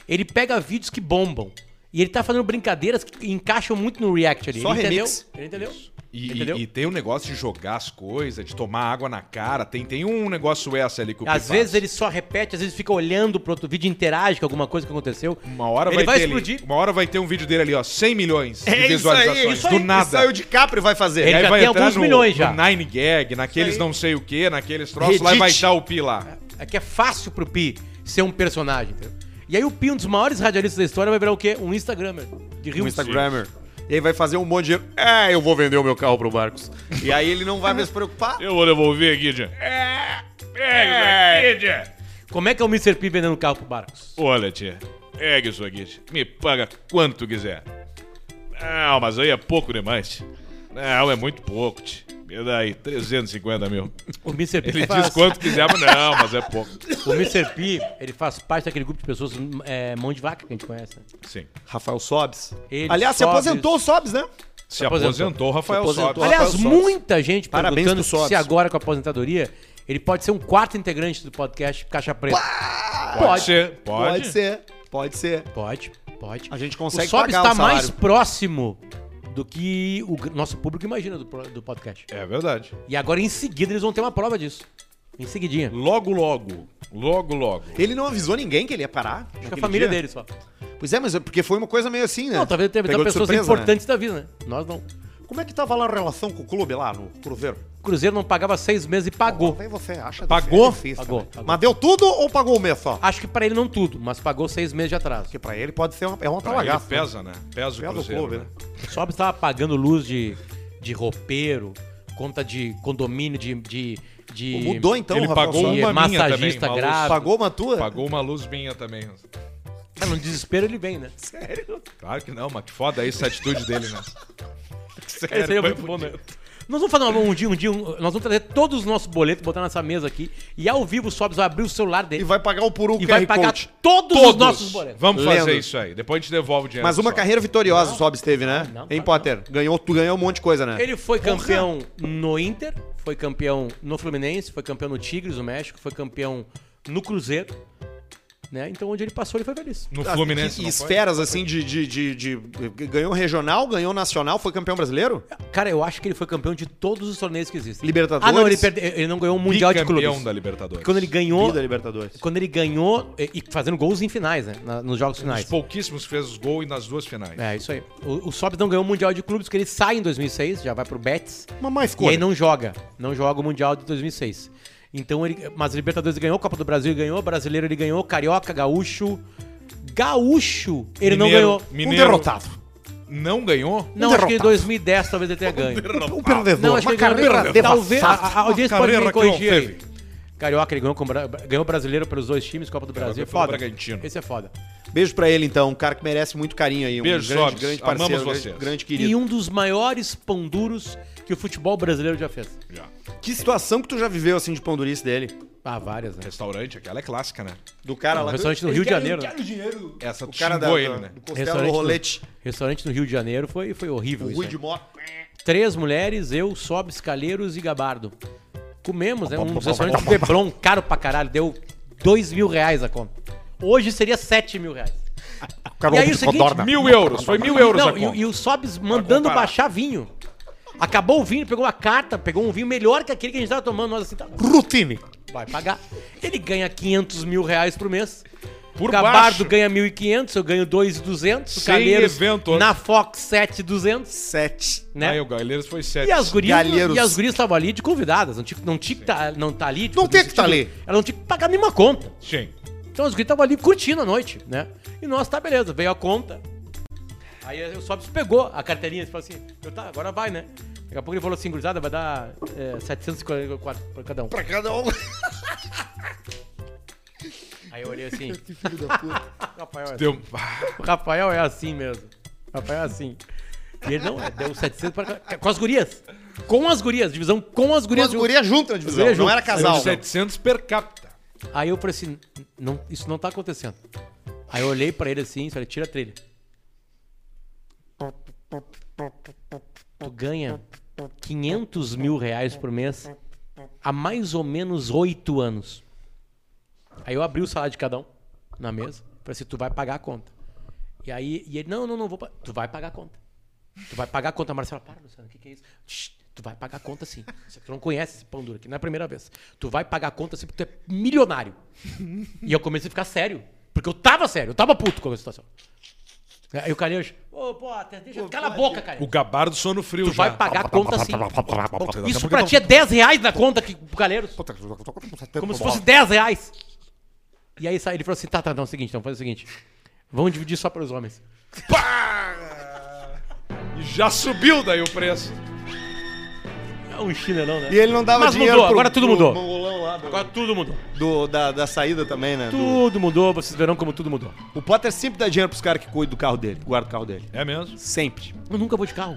Ele pega vídeos que bombam. E ele tá fazendo brincadeiras que encaixam muito no react ali. Só ele remix. entendeu? Ele entendeu? E, entendeu? e- e tem um negócio de jogar as coisas, de tomar água na cara. Tem, tem um negócio essa ali que o Pi Às faz. vezes ele só repete, às vezes fica olhando pro outro vídeo, interage com alguma coisa que aconteceu. Uma hora ele vai, vai ter ali- explodir. uma hora vai ter um vídeo dele ali, ó, 100 milhões de É isso visualizações. aí, isso do aí. nada. Isso aí o DiCaprio vai fazer. Ele E aí já vai tem entrar alguns no, milhões já. no Nine Gag, naqueles Isso não sei o que, naqueles troços, lá Reddit. vai estar o Pi lá. É que é fácil pro Pi ser um personagem, entendeu? E aí o Pi, um dos maiores radialistas da história, vai virar o quê? Um Instagrammer. De Um Rio Instagrammer. E aí vai fazer um monte de dinheiro. É, eu vou vender o meu carro pro Barcos. E aí ele não vai mais se preocupar. Eu vou devolver aqui, Tia. É, pega isso aqui, Tia. Como é que é o Mr. P vendendo carro pro Barcos? Olha, tia, pega isso aqui, tia. Me paga quanto tu quiser. Não, mas aí é pouco demais. tia. Não, é muito pouco, tia. E daí? 350 mil. O Mr. P Ele faz, diz quanto quiser, mas não, mas é pouco. o Mr. P, ele faz parte daquele grupo de pessoas, é, mão de vaca que a gente conhece. né? Sim. Rafael Sobes. Ele, Aliás, se Sobes. aposentou o Sobes, né? Se aposentou. aposentou, Rafael Se aposentou. Sobes. Aliás, Rafael Sobes. muita gente Parabéns perguntando se agora com a aposentadoria ele pode ser um quarto integrante do podcast Caixa Preta. Pode, Pode. ser. Pode. Pode ser, pode ser. Pode, pode. A gente O consegue Sobs pagar está o salário. mais próximo do que o nosso público imagina do, do podcast. É verdade. E agora, em seguida, eles vão ter uma prova disso. Em seguidinha. Logo, logo. Logo, logo. Ele não avisou ninguém que ele ia parar? Acho que a família dia? dele só. Pois é, mas é porque foi uma coisa meio assim, né? Não, talvez de pessoas surpresa, importantes da vida, né? Nós não. Né? Como é que tava lá a relação com o clube lá no Cruzeiro? O Cruzeiro não pagava seis meses e pagou. Aí você acha Pagou? difícil, Pagou, né? pagou. Mas deu tudo ou pagou o mês só? Acho que pra ele não tudo, mas pagou seis meses de atraso. Porque pra ele pode ser uma, é uma Pra talagaça. né? pesa, né? Pesa o Pesa o Cruzeiro. clube, né? né? O Sobs estava pagando luz de, de roupeiro, conta de condomínio, de. de, de Mudou então, Ele Rafael pagou uma minha massagista também, uma luz. Pagou uma tua? Pagou uma luz minha também. Ah, no desespero ele vem, né? Claro que não, mas que foda isso, a atitude dele, né? Sério, Esse aí é muito bom, né? Nós vamos fazer um, um dia, um dia, um- nós vamos trazer todos os nossos boletos, botar nessa mesa aqui, e ao vivo o Sobs vai abrir o celular E dele vai pagar o por um e vai QR pagar Code. todos, os nossos boletos. Vamos fazer Lendo. isso aí. Depois a gente devolve o dinheiro. Mas uma só. carreira vitoriosa o Sobs teve, né? não, hein, claro Potter? Ganhou, tu ganhou um monte de coisa, né? Ele foi campeão no Inter, foi campeão no Fluminense, foi campeão no Tigres, no México, foi campeão no Cruzeiro. Né? Então onde ele passou, ele foi feliz. No Ah, Fluminense. e foi? esferas, assim, de, de, de, de- Ganhou regional, ganhou nacional, foi campeão brasileiro? Cara, eu acho que ele foi campeão de todos os torneios que existem. Libertadores? Ah, não, ele, perde- ele não ganhou o Mundial de Clubes. da Libertadores. Quando ele ganhou, Vida Libertadores. quando ele ganhou e, e fazendo gols em finais, né? Na- nos jogos finais. dos pouquíssimos que fez os gols nas duas finais. É, isso aí. O, o Sobs não ganhou o Mundial de Clubes, porque ele sai em 2006, já vai pro Betis. Mas mais E coisa. aí não joga. Não joga o Mundial de 2006. Então ele. Mas Libertadores ele ganhou, Copa do Brasil ele ganhou, Brasileiro ele ganhou, Carioca, Gaúcho. Gaúcho ele não Mineiro- ganhou. Um Mineiro derrotado. não ganhou? Não, acho que em derrotado. 2010 talvez ele tenha ganho. Um perdedor. Não, acho que ele ganhou. Talvez. A, a audiência pode me não corrigir aí. Carioca, ele ganhou, com, ganhou brasileiro pelos dois times, Copa do Brasil. É foda. Bragantino. Esse é foda. Beijo pra ele, então. Um cara que merece muito carinho aí. Um Beijo, grande, Sobs. grande Amamos parceiro, vocês. grande, grande E querido. um dos maiores pão duros que o futebol brasileiro já fez. Já. Que situação que tu já viveu, assim, de pão durice dele? Ah, várias, né? Restaurante, aquela é clássica, né? Do cara lá... restaurante no Rio de Janeiro, o dinheiro. Essa O cara da, ele, né? do costelo do Restaurante no- rolete. Restaurante no Rio de Janeiro foi, foi horrível. O isso Rui aí. de Moto. Três mulheres, eu, Sobs, Calheiros e Gabardo. Comemos, né? Um dos restaurantes de Leblon, caro pra caralho. Deu dois mil reais a conta. Hoje seria sete mil reais. E aí o seguinte... Mil euros, foi mil euros Não, a conta. e, e o Sobs mandando baixar vinho. Acabou o vinho, pegou a carta, pegou um vinho melhor que aquele que a gente tava tomando. Nós assim, tá, Routine. vai pagar. Ele ganha 500 mil reais por mês. Por o Gabardo baixo. ganha 1.500, eu ganho 2.200. O Sem Calheiros evento. na Fox 7.200, Sete. né? Aí o Galheiros foi sete. E as gurias, Galheiros. e as gurias estavam ali de convidadas, não tinha, não tinha que tá, não tá ali. Não tem que tá ali. Ela não tinha que pagar nenhuma conta. Sim. Então as gurias estavam ali curtindo a noite, né? E nós, tá beleza, veio a conta. Aí o Sobs pegou a carteirinha e falou assim, eu, tá, agora vai, né? Daqui a pouco ele falou assim, gurizada, vai dar é, 744 pra cada um. Pra cada um. Aí eu olhei assim, Filho da puta. Rafael, é Deu... Ah, O Rafael é assim mesmo. O Rafael é assim. E ele não, é, deu 700 para... Com as gurias. Com as gurias. Divisão com as Com gurias. as gurias juntas na divisão. Gurias Não juntas. era casal. deu 700 per capita. Aí eu falei assim, não, isso não tá acontecendo. Aí eu olhei pra ele assim falei, tira a trilha. Tu ganha 500 mil reais por mês há mais ou menos oito anos. Aí eu abri o salário de cada um na mesa. Falei assim, tu vai pagar a conta. E aí, e ele, não, não, não vou. Tu vai pagar a conta. Tu vai pagar a conta. A Marcela, para, Luciano, o que, que é isso? Shh, tu vai pagar a conta sim. Você tu não conhece esse pão duro aqui, não é a primeira vez. Tu vai pagar a conta sim porque tu é milionário. e eu comecei a ficar sério. Porque eu tava sério, eu tava puto com a situação. Aí o Calheiros, ô, pô, até deixa, cala a boca, cara. O Gabardo sono frio Tu já. vai pagar a conta sim. Isso pra ti é 10 reais na conta que pro Calheiros. Como se fosse 10 reais. E aí ele falou assim: tá, tá, não, é o seguinte, então faz o seguinte. Vamos dividir só para os homens. E já subiu daí o preço. É um chinelão, né? E ele não dava Mas dinheiro mudou, pro- agora tudo mudou. do- Agora tudo mudou. do- da, da saída também, né? Do- Tudo mudou, vocês verão como tudo mudou. O Potter sempre dá dinheiro pros caras que cuidam do carro dele, que guardam o carro dele. É mesmo? Sempre. Eu nunca vou de carro.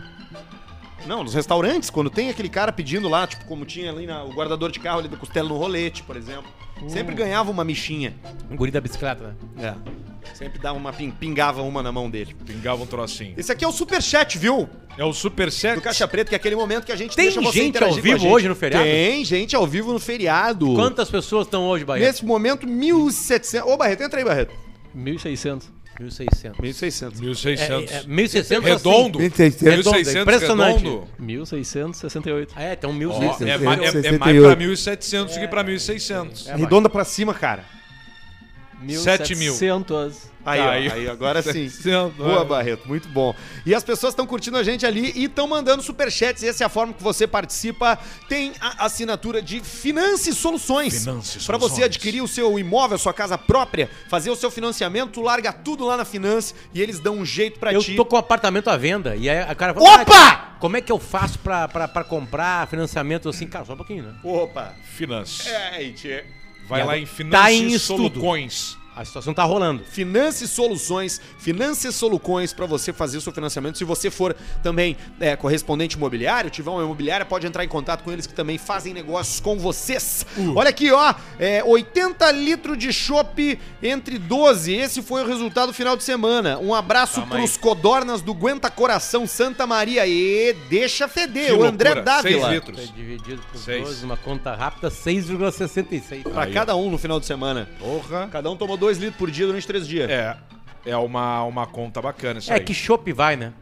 Não, nos restaurantes, quando tem aquele cara pedindo lá, tipo, como tinha ali na, o guardador de carro ali do Costela no rolete, por exemplo. Sempre ganhava uma michinha. Um guri da bicicleta, né? É. Sempre dava uma pin- pingava uma na mão dele. Pingava um trocinho. Esse aqui é o superchat, viu? É o Superchat. Do Caixa Preta, que é aquele momento que a gente Tem deixa você gente ao vivo gente. hoje no feriado? Tem gente ao vivo no feriado. Quantas pessoas estão hoje, Barreto? Nesse momento, 1.700. Ô, Barreto, entra aí, Barreto. 1.600. 1.600. 1.600. 1600. É, é, 1.600 Redondo. assim. 1600 impressionante. redondo. 1.668. Ah, é, então Ó, 1.600. é, é, é 68. mais pra 1.700 do que pra 1.600. É, Arredonda pra cima, cara. 7 mil. 1.700. Aí, Tá ó, aí. aí, agora sim. 700, Boa. Barreto, muito bom. E as pessoas estão curtindo a gente ali e estão mandando superchats. Essa é a forma que você participa. Tem a assinatura de Finance Soluções. Finance Para você adquirir o seu imóvel, a sua casa própria, fazer o seu financiamento, tu larga tudo lá na Finance e eles dão um jeito pra Eu ti. tô com um apartamento à venda e aí a cara fala, Opa! "Ah, Como é que eu faço pra comprar financiamento assim? Cara, só um pouquinho, né? Opa! Finance. É, tchê. Vai lá agora- em tá Finance em. Soluções. A situação tá rolando. Finance Soluções, Finance Soluções para você fazer o seu financiamento. Se você for também é, correspondente imobiliário, tiver uma imobiliária, pode entrar em contato com eles que também fazem negócios com vocês. Olha aqui, ó, é, 80 litros de chopp entre 12. Esse foi o resultado do final de semana. Um abraço Calma pros aí. codornas do Aguenta Coração Santa Maria. E deixa feder, Que o André loucura, seis Dávila. litros. Foi dividido por Seis. 12, uma conta rápida, 6,66. Pra Aí, ó. cada um no final de semana. Porra. Cada um tomou 2 litros por dia durante 3 dias. É. É uma, uma conta bacana isso É aí. que chopp vai, né?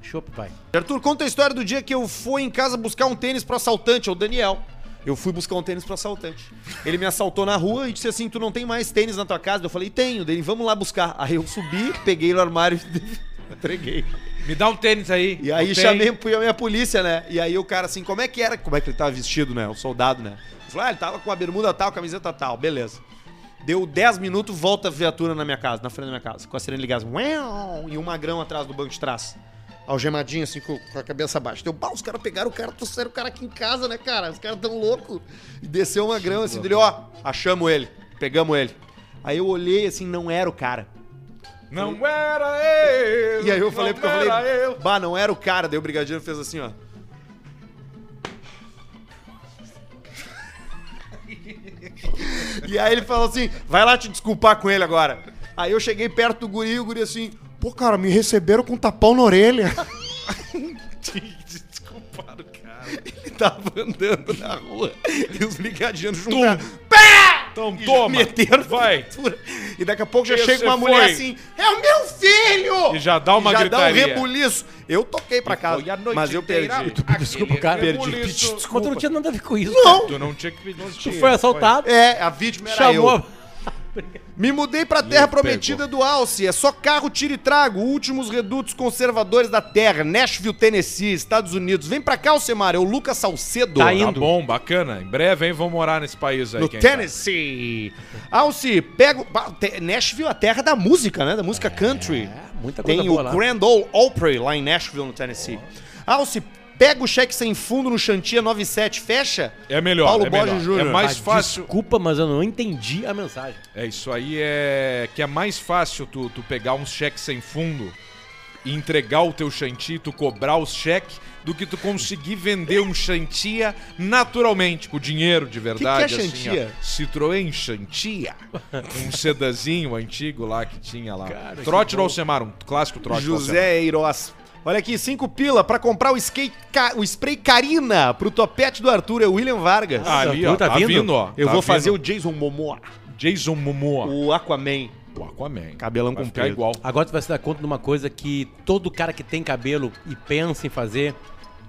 Chopp vai. Arthur, conta a história do dia que eu fui em casa buscar um tênis pro assaltante, é o Daniel. Eu fui buscar um tênis pro assaltante. Ele me assaltou na rua e disse assim: Tu não tem mais tênis na tua casa? Eu falei: Tenho. Dele, vamos lá buscar. Aí eu subi, peguei no armário e entreguei. Me dá um tênis aí. E aí chamei fui a minha polícia, né? E aí o cara assim: Como é que era? Como é que ele tava vestido, né? O soldado, né? Ele falou: Ah, ele tava com a bermuda tal, camiseta tal. Beleza. Deu 10 minutos, volta a viatura na minha casa, na frente da minha casa, com a sirene ligada. E um magrão atrás do banco de trás. Algemadinho, assim, com, a cabeça baixa. Deu, bah, os caras pegaram o cara, trouxeram o cara aqui em casa, né, cara? Os caras tão loucos. E desceu o magrão, assim, dele, ó, achamos ele, pegamos ele. Aí eu olhei, assim, não era o cara. Não era ele. E aí eu falei, porque eu falei, ele. bah, não era o cara. Daí o brigadeiro fez assim, ó. E aí ele falou assim, vai lá te desculpar com ele agora. Aí eu cheguei perto do guri e o guri assim, pô, cara, me receberam com um tapão na orelha. Desculpado, cara. Ele tava andando na rua e os brigadianos juntaram. Então E toma. meteram Vai. E daqui a pouco já Esse chega uma foi. mulher assim, é o meu filho! E já dá uma E já gritaria. dá um rebuliço. Eu toquei pra casa, Foi a noite mas eu perdi. aquele desculpa, cara. rebuliço. Mas tu não tinha nada a ver com isso. Não! Tu não tinha que pedir Tu foi assaltado, É, a vítima era chamou. eu. Me mudei pra terra Me prometida do Alce. É só carro, tiro e trago. Últimos redutos conservadores da terra. Nashville, Tennessee, Estados Unidos. Vem pra cá, Alcemar. É o Lucas Salcedo. Tá Tá indo. bom, bacana. Em breve, hein, vão morar nesse país aí. No. Tennessee. Alce, pega. Nashville, a terra da música, né? Da música country. É, muita coisa Tem boa o lá. Grand Ole Opry lá em Nashville, no Tennessee. Alce, pega o cheque sem fundo no Chantia 97, fecha. É melhor, Paulo é Borges melhor. Júnior. É mais Ah, fácil. Desculpa, mas eu não entendi a mensagem. É isso aí é que é mais fácil tu, tu pegar um cheque sem fundo e entregar o teu chantia, tu cobrar os cheques, do que tu conseguir vender um chantia naturalmente, com dinheiro de verdade. que é assim, chantia? ó. Citroën Chantia. Um sedazinho antigo lá que tinha lá. Cara, que trote do. Alcemar, um clássico trote. José Eiroz. Olha aqui, cinco pila pra comprar o, skate, ca- o spray Carina pro topete do Arthur, é o William Vargas. Ah, ali, ó, tá tá, vindo? vindo? ó. Eu tá vou fazer o vindo. Jason Momoa, Jason Momoa. o Aquaman. O Aquaman. Cabelão Vai comprido. igual. Agora tu vai se dar conta de uma coisa que todo cara que tem cabelo e pensa em fazer,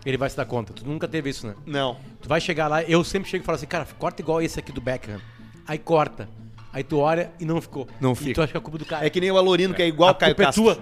ele vai se dar conta. Tu nunca teve isso, né? Não. Tu vai chegar lá, eu sempre chego e falo assim, cara, corta igual esse aqui do Beckham. Aí corta. Aí tu olha e não ficou. Não E fica. tu acha que é culpa do cara. É que nem o Alorino, que é igual a Caio culpa é Castro. tua.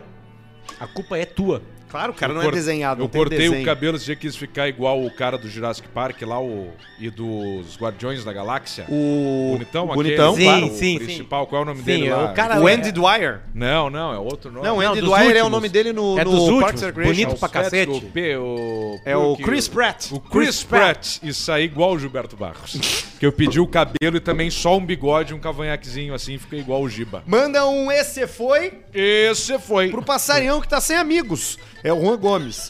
A culpa é tua. Claro, o cara Eu não é desenhado, Eu não tem cortei desenho. o cabelo dia quis ficar igual o cara do Jurassic Park lá, o. E dos Guardiões da Galáxia. O Bonitão, o aquele, bonitão, Sim, claro. o sim, principal, qual é o nome Sim, dele é lá? o cara- O Andy Dwyer. Não, não, é outro nome. Não, o Não, Andy Dwyer é o últimos. nome dele no, É no dos últimos. Parks and Recreation. Bonito pra cacete. O, P, o, É o Chris Pratt. O Chris Pratt. E sair igual o Gilberto Barros. que eu pedi o cabelo e também só um bigode, um cavanhaquezinho assim, fica igual o Giba. Manda um esse foi Esse foi. pro passarinhão que tá sem amigos. É o Juan Gomes.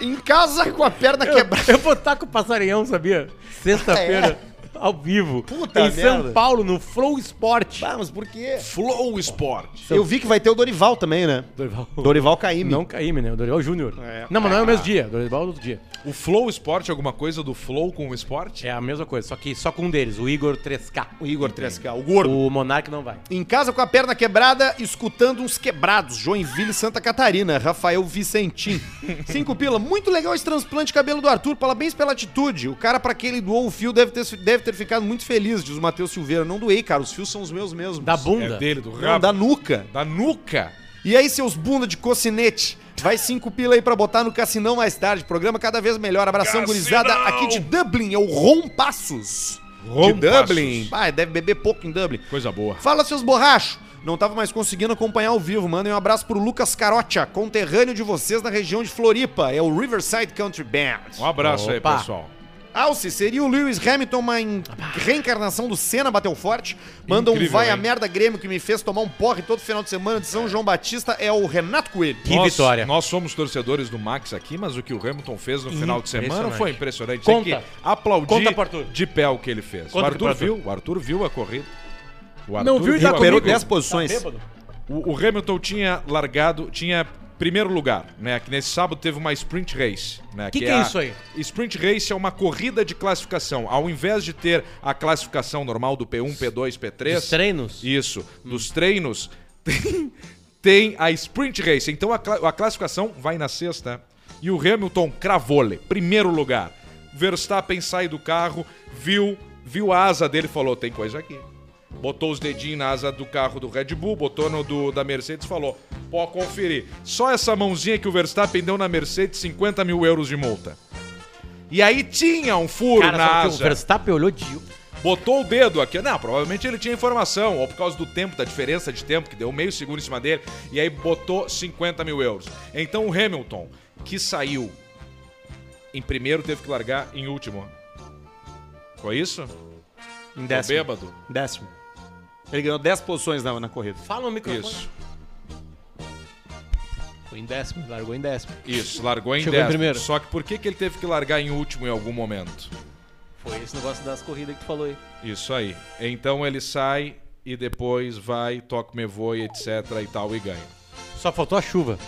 Em casa com a perna quebrada. Eu vou estar com o passarinhão, sabia? Sexta-feira, ao vivo. Puta em São merda. Paulo, no Flow Sport. Ah, mas por quê? Flow Sport. Eu vi que vai ter o Dorival também, né? Dorival. Dorival Caymmi. Não Caíme, né? O Dorival Júnior. É. Não, mas não é o mesmo dia. Dorival é outro dia. O Flow Sport é alguma coisa do Flow com o esporte? É a mesma coisa, só que só com um deles, o Igor 3K. O Igor 3K, o gordo. O Monark não vai. Em casa com a perna quebrada, escutando uns quebrados. Joinville, Santa Catarina. Rafael Vicentim. Cinco pila. Muito legal esse transplante de cabelo do Arthur. Parabéns pela atitude. O cara pra quem ele doou o fio deve ter, deve ter ficado muito feliz, diz o Matheus Silveira. Não doei, cara. Os fios são os meus mesmos. Da bunda. É dele, do Não, rabo. da nuca. Da nuca. E aí, seus bunda de cocinete? Vai cinco pila aí pra botar no Cassinão mais tarde. Programa cada vez melhor. Abração, Cassinão! gurizada. Aqui de Dublin, é o Ron Passos. Ron de Dublin. Passos. Ah, deve beber pouco em Dublin. Coisa boa. Fala, seus borrachos. Não tava mais conseguindo acompanhar ao vivo. Mandem um abraço pro Lucas Carocha, conterrâneo de vocês na região de Floripa. É o Riverside Country Band. Um abraço aí, Opa. pessoal. Alce, seria o Lewis Hamilton uma en- reencarnação do Senna bateu forte? Manda um Incrível, vai a hein? merda Grêmio que me fez tomar um porre todo final de semana de São João Batista. É o Renato Coelho. Que nós, vitória. Nós somos torcedores do Max aqui, mas o que o Hamilton fez no final de semana foi impressionante. Conta. Tem que aplaudir Conta pro Arthur. de pé o que ele fez. Conta o pro Arthur Arthur. viu, o Arthur viu a corrida. O Não viu e tá a Recuperou comigo. 10 posições. O, o Hamilton tinha largado, tinha primeiro lugar, né? Que nesse sábado teve uma sprint race, né? Que que é a- isso aí? Sprint race é uma corrida de classificação. Ao invés de ter a classificação normal do P1, P2, P3, Dos treinos? isso, dos treinos, tem, tem a sprint race. Então a, a classificação vai na sexta. E o Hamilton cravou-lhe, primeiro lugar. Verstappen sai do carro, viu, viu a asa dele e falou: tem coisa aqui. Botou os dedinhos na asa do carro do Red Bull, botou no do, da Mercedes e falou: pode conferir. Só essa mãozinha que o Verstappen deu na Mercedes, 50 mil euros de multa. E aí tinha um furo Cara, na que o asa. Verstappen olhou de... Botou o dedo aqui. Não, provavelmente ele tinha informação, ou por causa do tempo, da diferença de tempo, que deu meio segundo em cima dele, e aí botou 50 mil euros. Então o Hamilton, que saiu em primeiro, teve que largar em último. Foi isso? Em Tô décimo. bêbado? Décimo. Ele ganhou 10 posições na, na corrida. Fala no microfone. Isso. Foi em décimo, largou em décimo. Isso, largou em Chegou em décimo. primeiro. Só que por que, que ele teve que largar em último em algum momento? Foi esse negócio das corridas que tu falou aí. Isso aí. Então ele sai e depois vai, toca o me voe, etc e tal, e ganha. Só faltou a chuva.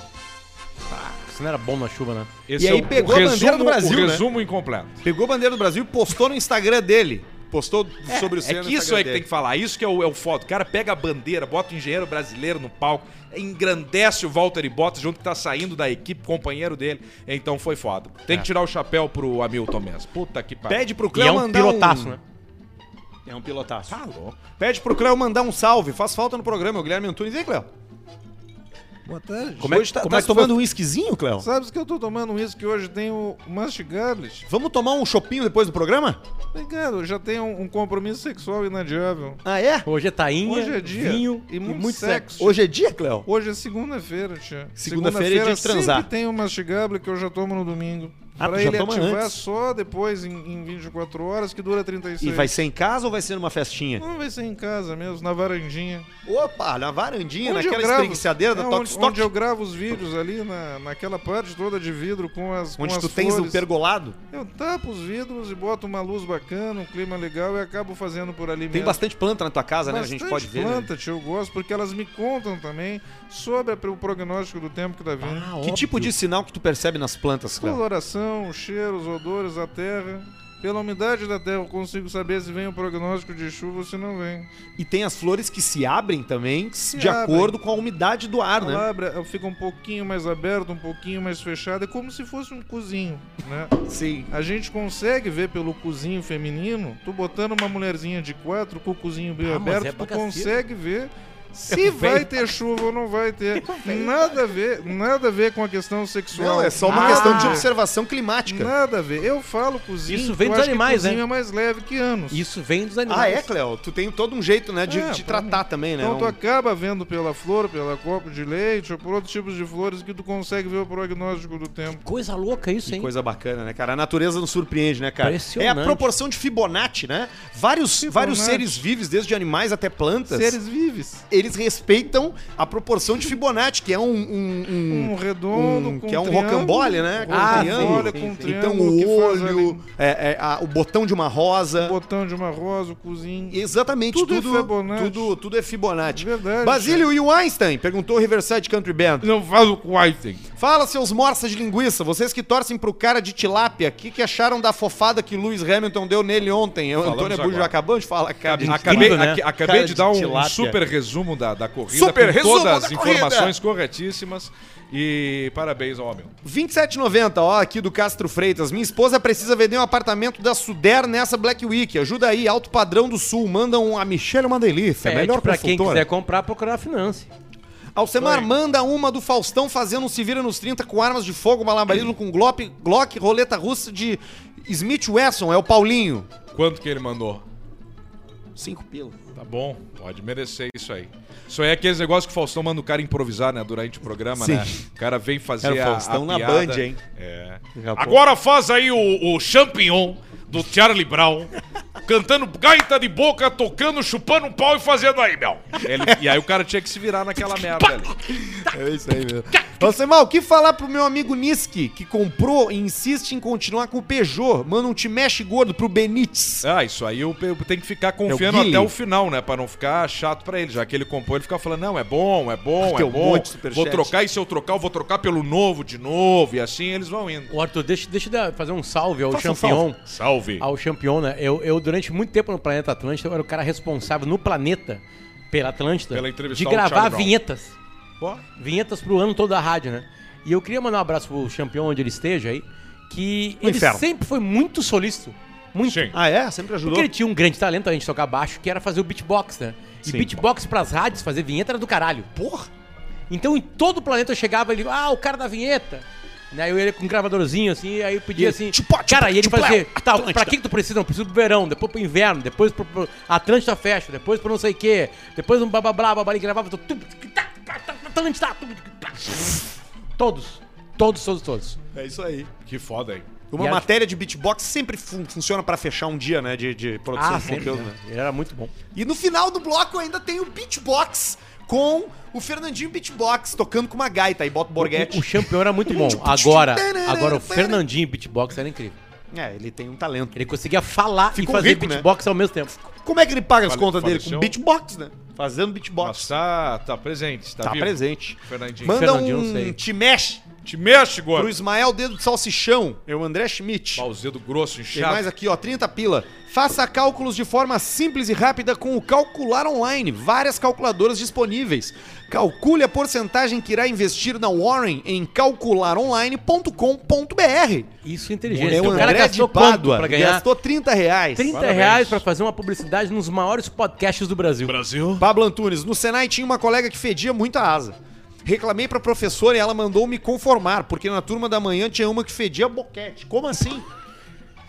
Você não era bom na chuva, né? Esse E aí o- pegou o a bandeira do Brasil, O né? resumo incompleto. Pegou a bandeira do Brasil e postou no Instagram dele. Postou sobre o É Senna no que isso aí que dele. tem que falar. Isso que é o, é o foda. O cara pega a bandeira, bota o engenheiro brasileiro no palco, engrandece o Valtteri Bottas junto que tá saindo da equipe, companheiro dele. Então foi foda. Tem que tirar o chapéu pro Hamilton mesmo. Puta que pariu. Pede pro E Cléo é um mandar pilotaço, um... né? É um pilotaço. Tá louco. Pede pro Cléo mandar um salve. Faz falta no programa, o Guilherme Antunes. E aí, Cléo? Boa tarde. Como é que tá, como tá é que tomando um whiskyzinho, Cléo? Sabes que eu tô tomando um uísque hoje tem o mastigables? Vamos tomar um chopinho depois do programa? Obrigado, eu já tenho um, um compromisso sexual inadiável. Ah, é? Hoje é tainha, Hoje é dia. vinho E muito sexo. Hoje é dia, Cléo? Hoje é segunda-feira, tia. Segunda-feira é dia de transar. sempre tem um mastigable que eu já tomo no domingo. Ah, pra ele ativar antes. só depois, em, em 24 horas, que dura 36. E vai ser em casa ou vai ser numa festinha? Não, vai ser em casa mesmo, na varandinha. Opa, na varandinha, Onde naquela gravo- espreguiçadeira da é, Tox onde, eu gravo os vídeos ali, na, naquela parte toda de vidro com as com Onde as tu tens o flores. pergolado. Eu tapo os vidros e boto uma luz bacana, um clima legal e acabo fazendo por ali Tem mesmo. bastante planta na tua casa, né? A gente Bastante pode ver. né? planta, tio, eu gosto, porque elas me contam também sobre o prognóstico do tempo que tá vindo. Que tipo de sinal que tu percebe nas plantas, Cléo? Coloração, cheiros, odores, a terra. Pela umidade da terra eu consigo saber se vem o prognóstico de chuva ou se não vem. E tem as flores que se abrem também de abrem. acordo com a umidade do ar, né? Ela abre, ela fica um pouquinho mais aberta, um pouquinho mais fechada, é como se fosse um cozinho, né? Sim. A gente consegue ver pelo cozinho feminino, tu botando uma mulherzinha de quatro com o cozinho bem Ah, aberto, é tu bagaceiro. consegue ver se vai ter chuva ou não vai ter. Nada a ver, nada a ver com a questão sexual. Não, é só uma Nada questão de observação climática. Nada a ver. Eu falo cozinho, Isso vem dos que animais, né? é mais leve que anos. Isso vem dos Ah, animais. é, Cléo? Tu tem todo um jeito, né, de É, te pra tratar mim. também, né? Então tu acaba vendo pela flor, pela copo de leite ou por outros tipos de flores que tu consegue ver o prognóstico do tempo. Coisa louca isso, Que hein? coisa bacana, né, cara? A natureza nos surpreende, né, cara? É a proporção de Fibonacci, né? Vários, Fibonacci. vários seres vivos, desde animais até plantas, Seres vives. e- eles respeitam a proporção de Fibonacci, que é um. um- um- Um redondo, um- com que é um rocambole, né? Com Ah, um triângulo. Sim, com um sim. Então o olho, é, é, a- o botão de uma rosa. um botão de uma rosa, o cozinho. Exatamente, Tudo tudo, é Fibonacci. tudo, tudo é Fibonacci. Verdade, Basílio e o Einstein, perguntou o Riverside Country Band. Não falo com o Einstein. Fala, seus morsas de linguiça, vocês que torcem pro cara de tilápia, o que, que acharam da fofada que Lewis Hamilton deu nele ontem? O Falamos Antônio agora. acabou de falar, cara. Acabei, né? acabei Cara de dar um tilápia. super resumo da, da corrida, Super com resumo todas da as corrida. informações corretíssimas. E parabéns ao homem. 27,90, ó, aqui do Castro Freitas. Minha esposa precisa vender um apartamento da Suder nessa Black Week. Ajuda aí, alto padrão do Sul. Manda um a Michelle é uma delícia. Pede melhor pra quem quiser comprar, procurar a Finance. Alcemar, Oi. manda uma do Faustão fazendo um se vira nos 30 com armas de fogo, malabarismo com Glock, Glock, roleta russa de Smith Wesson. É o Paulinho. Quanto que ele mandou? Cinco pila. Tá bom, pode merecer isso aí. Isso aí é aqueles negócios que o Faustão manda o cara improvisar, né? Durante o programa, Sim. né? O cara vem fazer o a, Faustão a na piada. Band, hein? É. Agora faz aí o, o champignon do Charlie Brown, cantando gaita de boca, tocando, chupando um pau e fazendo aí, meu. Ele- e aí o cara tinha que se virar naquela merda ali. É isso aí mesmo. Alcemar, o que falar pro meu amigo Niski, que comprou e insiste em continuar com o Peugeot? Manda um te mexe gordo pro Benítez. Ah, isso aí eu, eu tenho que ficar confiando Guile. até o final, né? Pra não ficar chato pra ele. Já que ele comprou, ele fica falando, não, é bom, é bom, Tem é um bom. monte de superchat. vou trocar e se eu trocar, eu vou trocar pelo novo de novo. E assim eles vão indo. Ô, Arthur, deixa, deixa eu fazer um salve ao Faça um Champion. Salve. Ao Champion, né? Eu, eu, durante muito tempo no Planeta Atlântida, eu era o cara responsável no planeta, pela Atlântida, Pela de gravar vinhetas. Pô, Vinhetas pro ano todo da rádio, né? E eu queria mandar um abraço pro Champion, onde ele esteja aí, que No ele inferno. sempre foi muito solícito. Muito. Sim. Ah, é? Sempre ajudou? Porque ele tinha um grande talento a gente tocar baixo, que era fazer o beatbox, né? E Sim. beatbox pras rádios, fazer vinheta era do caralho. Porra. Então em todo o planeta eu chegava ele, ah, o cara da vinheta. Né, eu ia com um gravadorzinho assim, aí eu pedia E assim. tipo, tipo, cara, e ele tipo, fazia, tá, pra que, que tu precisa? Não, preciso pro verão, depois pro inverno, depois pro, pro Atlântida fecha, depois pro não sei o quê, depois um blá blá blá, blá, blá, e gravava Todos. Todos, todos, todos. É isso aí. que foda, hein? Uma E acho- matéria de beatbox sempre fun- funciona pra fechar um dia, né? De, de produção Ah, de sempre. conteúdo, né? né? Ele era muito bom. E no final do bloco ainda tem o beatbox com o Fernandinho Beatbox tocando com uma gaita. Aí bota o Borghetti. O, o campeão era muito bom. Agora, agora o Fernandinho beatbox era incrível. É, ele tem um talento. Ele conseguia falar Ficou e fazer rico, né? beatbox ao mesmo tempo. Como é que ele paga as Fale- contas dele? Com beatbox, né? Fazendo Mas beatbox. tá, tá presente, tá, Tá vivo. presente. Fernandinho. Manda Fernandinho, não um sei. te mexe Te mexe, pro gordo. Ismael Dedo de Salsichão. É o André Schmidt. Pauzedo grosso, Tem inchado. mais aqui, ó, 30 pila. Faça cálculos de forma simples e rápida com o Calcular Online. Várias calculadoras disponíveis. Calcule a porcentagem que irá investir na Warren em calcularonline.com.br. Isso é inteligente. É o o cara de gastou quanto Pádua. pra ganhar Gastou 30 reais. 30 Parabéns. reais pra fazer uma publicidade nos maiores podcasts do Brasil. Brasil. Pablo Antunes, no Senai tinha uma colega que fedia muita asa. Reclamei pra professora e ela mandou me conformar, porque na turma da manhã tinha uma que fedia boquete. Como assim?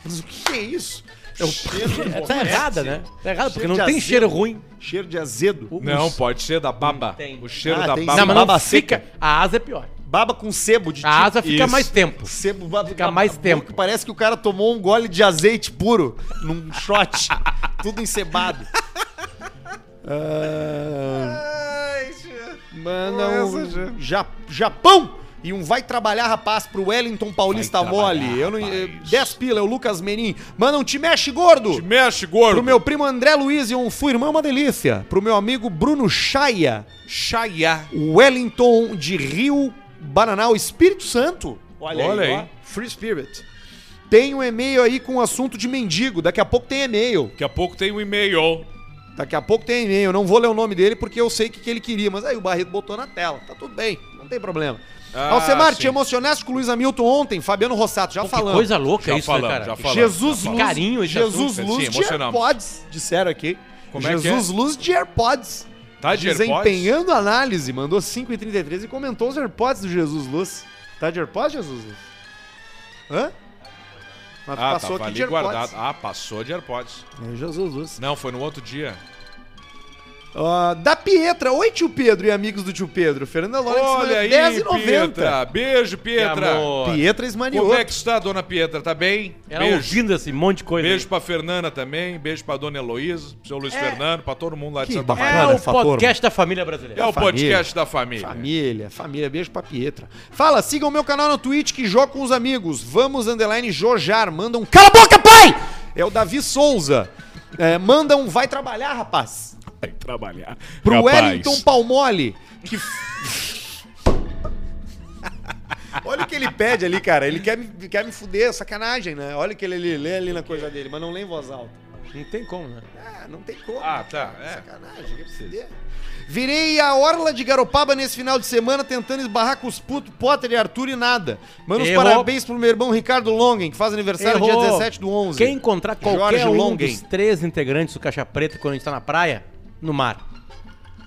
Mas o que é isso? É o cheiro de É, tá boquete. errada, né? Tá errado, porque não tem azedo. cheiro ruim. Cheiro de azedo. O- Não, pode ser da baba. Tem. O cheiro Ah, da tem baba. Não, mas não baba fica. seca. A asa é pior. Baba com sebo de A asa fica Isso. mais tempo. Sebo vai Fica mais tempo. Parece que o cara tomou um gole de azeite puro num shot. tudo encebado. Ah, manda um Ja- Japão e um vai trabalhar, rapaz, pro Wellington Paulista Mole. Eu não, eh, rapaz. 10 pila, é o Lucas Menin. Manda um te mexe gordo. Te mexe, gordo. Pro meu primo André Luiz e um fui irmão uma delícia. Pro meu amigo Bruno Chaia. Chaia. Wellington de Rio Bananal, Espírito Santo. Olha, Olha aí. aí. ó. Free Spirit. Tem um e-mail aí com o assunto de mendigo. Daqui a pouco tem e-mail. Daqui a pouco tem um e-mail. Daqui a pouco tem e-mail. Eu não vou ler o nome dele porque eu sei o que, que ele queria. Mas aí o Barreto botou na tela. Tá tudo bem. Não tem problema. Ah, Alcemar, te emocionaste com o Luiz Hamilton ontem? Fabiano Rossato, já Pô, que falamos. coisa louca Já isso, falamos, né, cara? já falamos. Jesus já Luz. Carinho esse Jesus assunto, Luz sim, de. AirPods, disseram aqui. Como é que Jesus Luz de AirPods. Tá de AirPods? Desempenhando análise, mandou 5,33 e comentou os AirPods do Jesus Luz. Tá de AirPods, Jesus Luz? Hã? Mas Ah, passou tava aqui ali de AirPods. guardado. Ah, passou de AirPods. Jesus. Não, foi no outro dia. Ah, da Pietra. Oi, tio Pedro e amigos do tio Pedro. Fernanda Lawrence, Olha aí, 10,90. Pietra. Beijo, Pietra. Pietra Como esmanioto. é que está, dona Pietra? Tá bem? Ela Beijo. ouvindo esse monte de coisa. Beijo pra Fernanda também, beijo pra dona Heloísa, pro seu Luiz Fernando, pra todo mundo lá de Que Santa bacana. É o podcast da família brasileira. É o família. podcast da família. Família, família, beijo pra Pietra. Fala, sigam meu canal no Twitch que joga com os amigos. Vamos, underline, Jojar. Manda um cala a boca, pai! É o Davi Souza. É, manda um vai trabalhar, rapaz. Vai trabalhar. Pro Rapaz, Wellington Palmole. Que... Olha o que ele pede ali, cara. Ele quer me, quer me fuder, sacanagem, né? Olha o que ele, ele lê ali na coisa dele, mas não lê em voz alta. Não tem como, né? Ah, não tem como. Ah, tá. É. Sacanagem, quer me fuder. Virei a orla de Garopaba nesse final de semana tentando esbarrar com os putos Potter e Arthur e nada. Manda os parabéns pro meu irmão Ricardo Longen, que faz aniversário dia Errou. 17 do 11. Quer encontrar qualquer Jorge um Longen. dos três integrantes do Caixa Preta quando a gente tá na praia? No mar.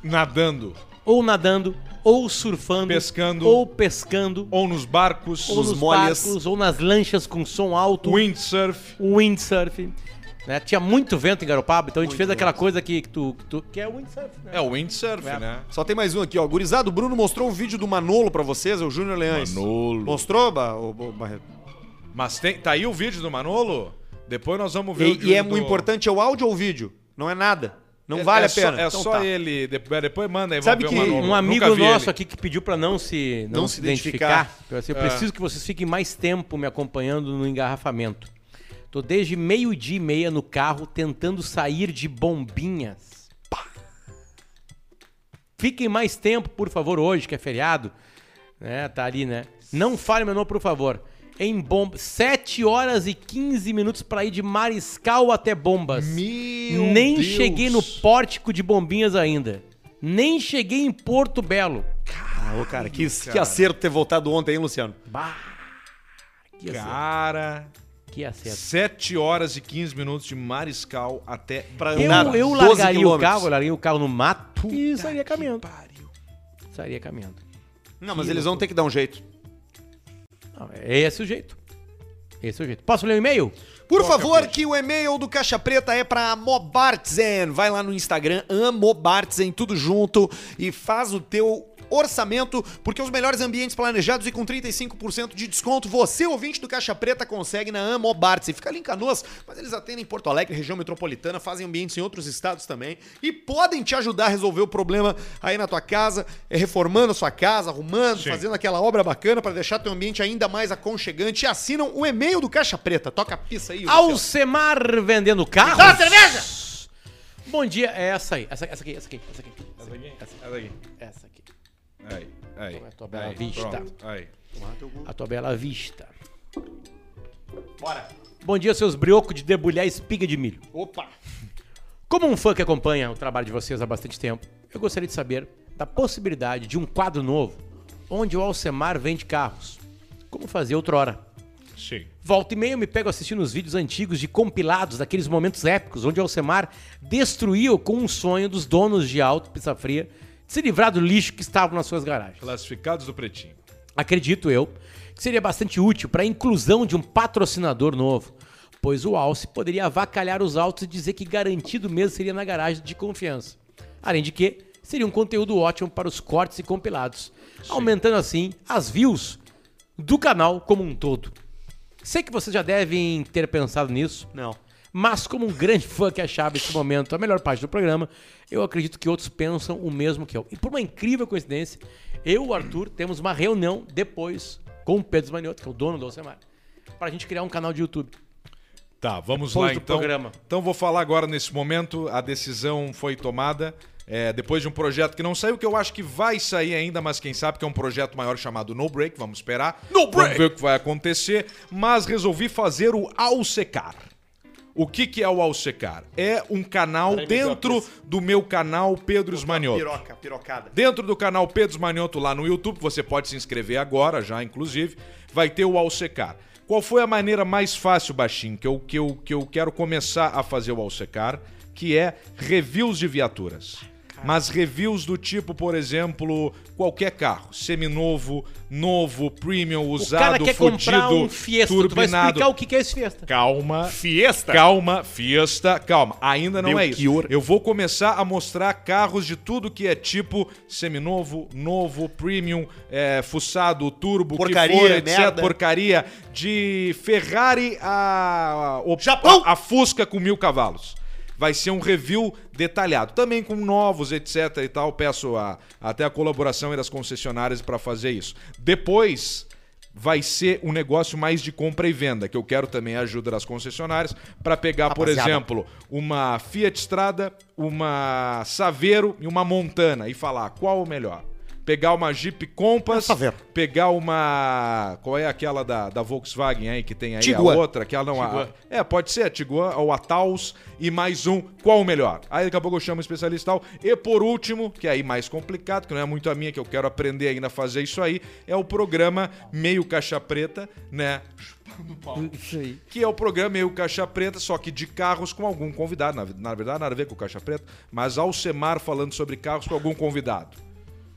Nadando. Ou nadando, ou surfando. Pescando. Ou pescando. Ou nos barcos. Ou nos molhas. barcos, ou nas lanchas com som alto. Windsurf. Windsurf. Né? Tinha muito vento em Garopaba, então a gente fez aquela coisa que, que tu, que tu- que é o windsurf, né? É o windsurf, É. né? Só tem mais um aqui, ó. Gurizado, o Bruno mostrou um vídeo do Manolo pra vocês, é o Júnior Leães. Manolo. Mostrou, ba, o, o Barreto? Mas tem, tá aí o vídeo do Manolo? Depois nós vamos ver o E, vídeo e é do... muito importante, é o áudio ou o vídeo? Não é nada. Não É- vale é a pena. Só, é Então só tá. ele. Depois, depois manda aí, Sabe que. Um amigo nosso ele. aqui que pediu pra não se não, Não se identificar. identificar. Eu, assim, eu É. preciso que vocês fiquem mais tempo me acompanhando no engarrafamento. Tô desde meio-dia e meia no carro tentando sair de bombinhas. Pá. Fiquem mais tempo, por favor, hoje, que é feriado. Né, tá ali, né? Não fale meu nome, por favor. Em bomba. 7 horas e 15 minutos pra ir de Mariscal até Bombas. Meu Nem Deus. cheguei no pórtico de bombinhas ainda. Nem cheguei em Porto Belo. Ah, ô, cara, que, que acerto ter voltado ontem, hein, Luciano? Bah! Que acerto. Cara, Que acerto. 7 horas e 15 minutos de Mariscal até... Pra Eu, andar eu 12 largaria o quilômetros. carro, eu largaria o carro no mato e sairia caminhando. Sairia caminhando. Não, mas eles vão ter que dar um jeito. Não, é esse o jeito. Esse é o jeito. Posso ler o e-mail? Por é favor, peixe? que o e-mail do Caixa Preta é pra Amobartzen. Vai lá no Instagram, Amobartzen, tudo junto, e faz o teu orçamento, porque os melhores ambientes planejados e com 35% de desconto, você, ouvinte do Caixa Preta, consegue na Amobartzen. Fica ali em Canoas, mas eles atendem em Porto Alegre, região metropolitana, fazem ambientes em outros estados também, e podem te ajudar a resolver o problema aí na tua casa, é, reformando a sua casa, arrumando, fazendo aquela obra bacana pra deixar teu ambiente ainda mais aconchegante. E assinam o e-mail do Caixa Preta. Toca a pista aí. Alcemar vendendo carros. Dá uma cerveja! Bom dia. É essa aí. Essa, essa aqui, essa aqui, essa aqui. Essa aqui? Essa aqui. Essa aqui. Aí, aí. Toma a tua bela aí, vista. pronto, Aí. A tua bela vista. Bora. Bom dia, seus briocos de debulhar espiga de milho. Opa. Como um fã que acompanha o trabalho de vocês há bastante tempo, eu gostaria de saber da possibilidade de um quadro novo onde o Alcemar vende carros. Como fazia outrora. Sim. Volta e meia eu me pego assistindo os vídeos antigos de compilados daqueles momentos épicos onde o Alcemar destruiu com um sonho dos donos de auto pizza fria se livrar do lixo que estavam nas suas garagens. Classificados do Pretinho. Acredito eu que seria bastante útil para a inclusão de um patrocinador novo, pois o Alce poderia avacalhar os autos e dizer que garantido mesmo seria na garagem de confiança. Além de que seria um conteúdo ótimo para os cortes e compilados, aumentando assim as views do canal como um todo. Sei que vocês já devem ter pensado nisso, Não. Mas como um grande fã que achava esse momento a melhor parte do programa, eu acredito que outros pensam o mesmo que eu. E por uma incrível coincidência, eu e o Arthur temos uma reunião depois com o Pedro Manioto, que é o dono do Alcemar, pra gente criar um canal de YouTube. Tá, vamos Depois lá então. programa. Então vou falar agora nesse momento. A decisão foi tomada é, depois de um projeto que não saiu, que eu acho que vai sair ainda, mas quem sabe que é um projeto maior chamado No Break. Vamos esperar. No Break! Vamos ver o que vai acontecer. Mas resolvi fazer o Alsecar. O que, que é o Alsecar? É um canal dentro do meu canal Pedro Esmanioto. Piroca, pirocada. Dentro do canal Pedro Manioto lá no YouTube, você pode se inscrever agora, já inclusive, vai ter o Alsecar. Qual foi a maneira mais fácil, Baixinho, que eu, que eu, que eu quero começar a fazer o Alsecar, que é reviews de viaturas. Mas reviews do tipo, por exemplo, qualquer carro, seminovo, novo, premium, O usado, cara quer comprar fudido, um Fiesta. Tu vai turbinado. explicar o que é esse Fiesta. Calma. Fiesta? Calma, Fiesta, calma. Ainda não é isso. Belchior. Eu vou começar a mostrar carros de tudo que é tipo seminovo, novo, premium, é, fuçado, turbo, Porcaria, que for, etc. merda. Porcaria. De Ferrari a, o- Japão. a, a Fusca com mil cavalos. Vai ser um review detalhado. Também com novos, etc e tal. Peço a- até a colaboração das concessionárias para fazer isso. Depois vai ser um negócio mais de compra e venda, que eu quero também a ajuda das concessionárias para pegar, por Rapaziada. exemplo, uma Fiat Strada, uma Saveiro e uma Montana e falar qual o melhor. Pegar uma Jeep Compass, Saveiro. pegar uma. Qual é aquela da, da Volkswagen aí que tem aí? Tiguan. A outra, aquela não. A, é, pode ser a Tiguan ou a Taos e mais um. Qual o melhor? Aí daqui a pouco eu chamo um especialista e tal. E por último, que é aí mais complicado, que não é muito a minha, que eu quero aprender ainda a fazer isso aí, é o programa Meio Caixa Preta, né? Isso aí. que é o programa Meio Caixa Preta, só que de carros com algum convidado. Na, na verdade, nada a ver com o Caixa Preta, mas Alcemar falando sobre carros com algum convidado.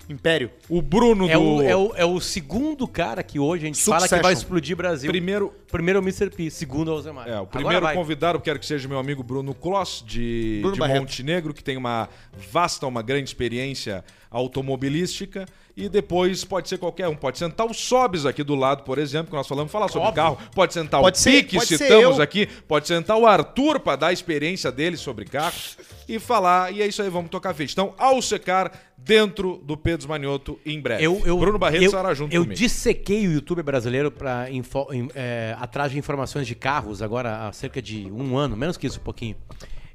Império. O Bruno É do. o, é, o, é o segundo cara que hoje a gente fala que Succession. vai explodir Brasil. Primeiro, Primeiro é o Mr. P, segundo é o Alzheimer. É, o primeiro convidado, quero que seja meu amigo Bruno Kloss, de, Bruno de Barreto. Montenegro, que tem uma vasta, uma grande experiência automobilística. E depois pode ser qualquer um. Pode sentar o Sobes aqui do lado, por exemplo, que nós falamos falar sobre Óbvio. carro. Pode sentar Pode o ser- Pique, citamos aqui. Pode sentar o Arthur para dar a experiência dele sobre carros e falar. E é isso aí, vamos tocar ficha. Então, ao secar dentro do Pedro Manioto em breve. Eu, eu, Bruno Barreto eu, estará junto eu comigo. dissequei o YouTube brasileiro em- é, atrás de informações de carros agora há cerca de um ano, menos que isso, um pouquinho.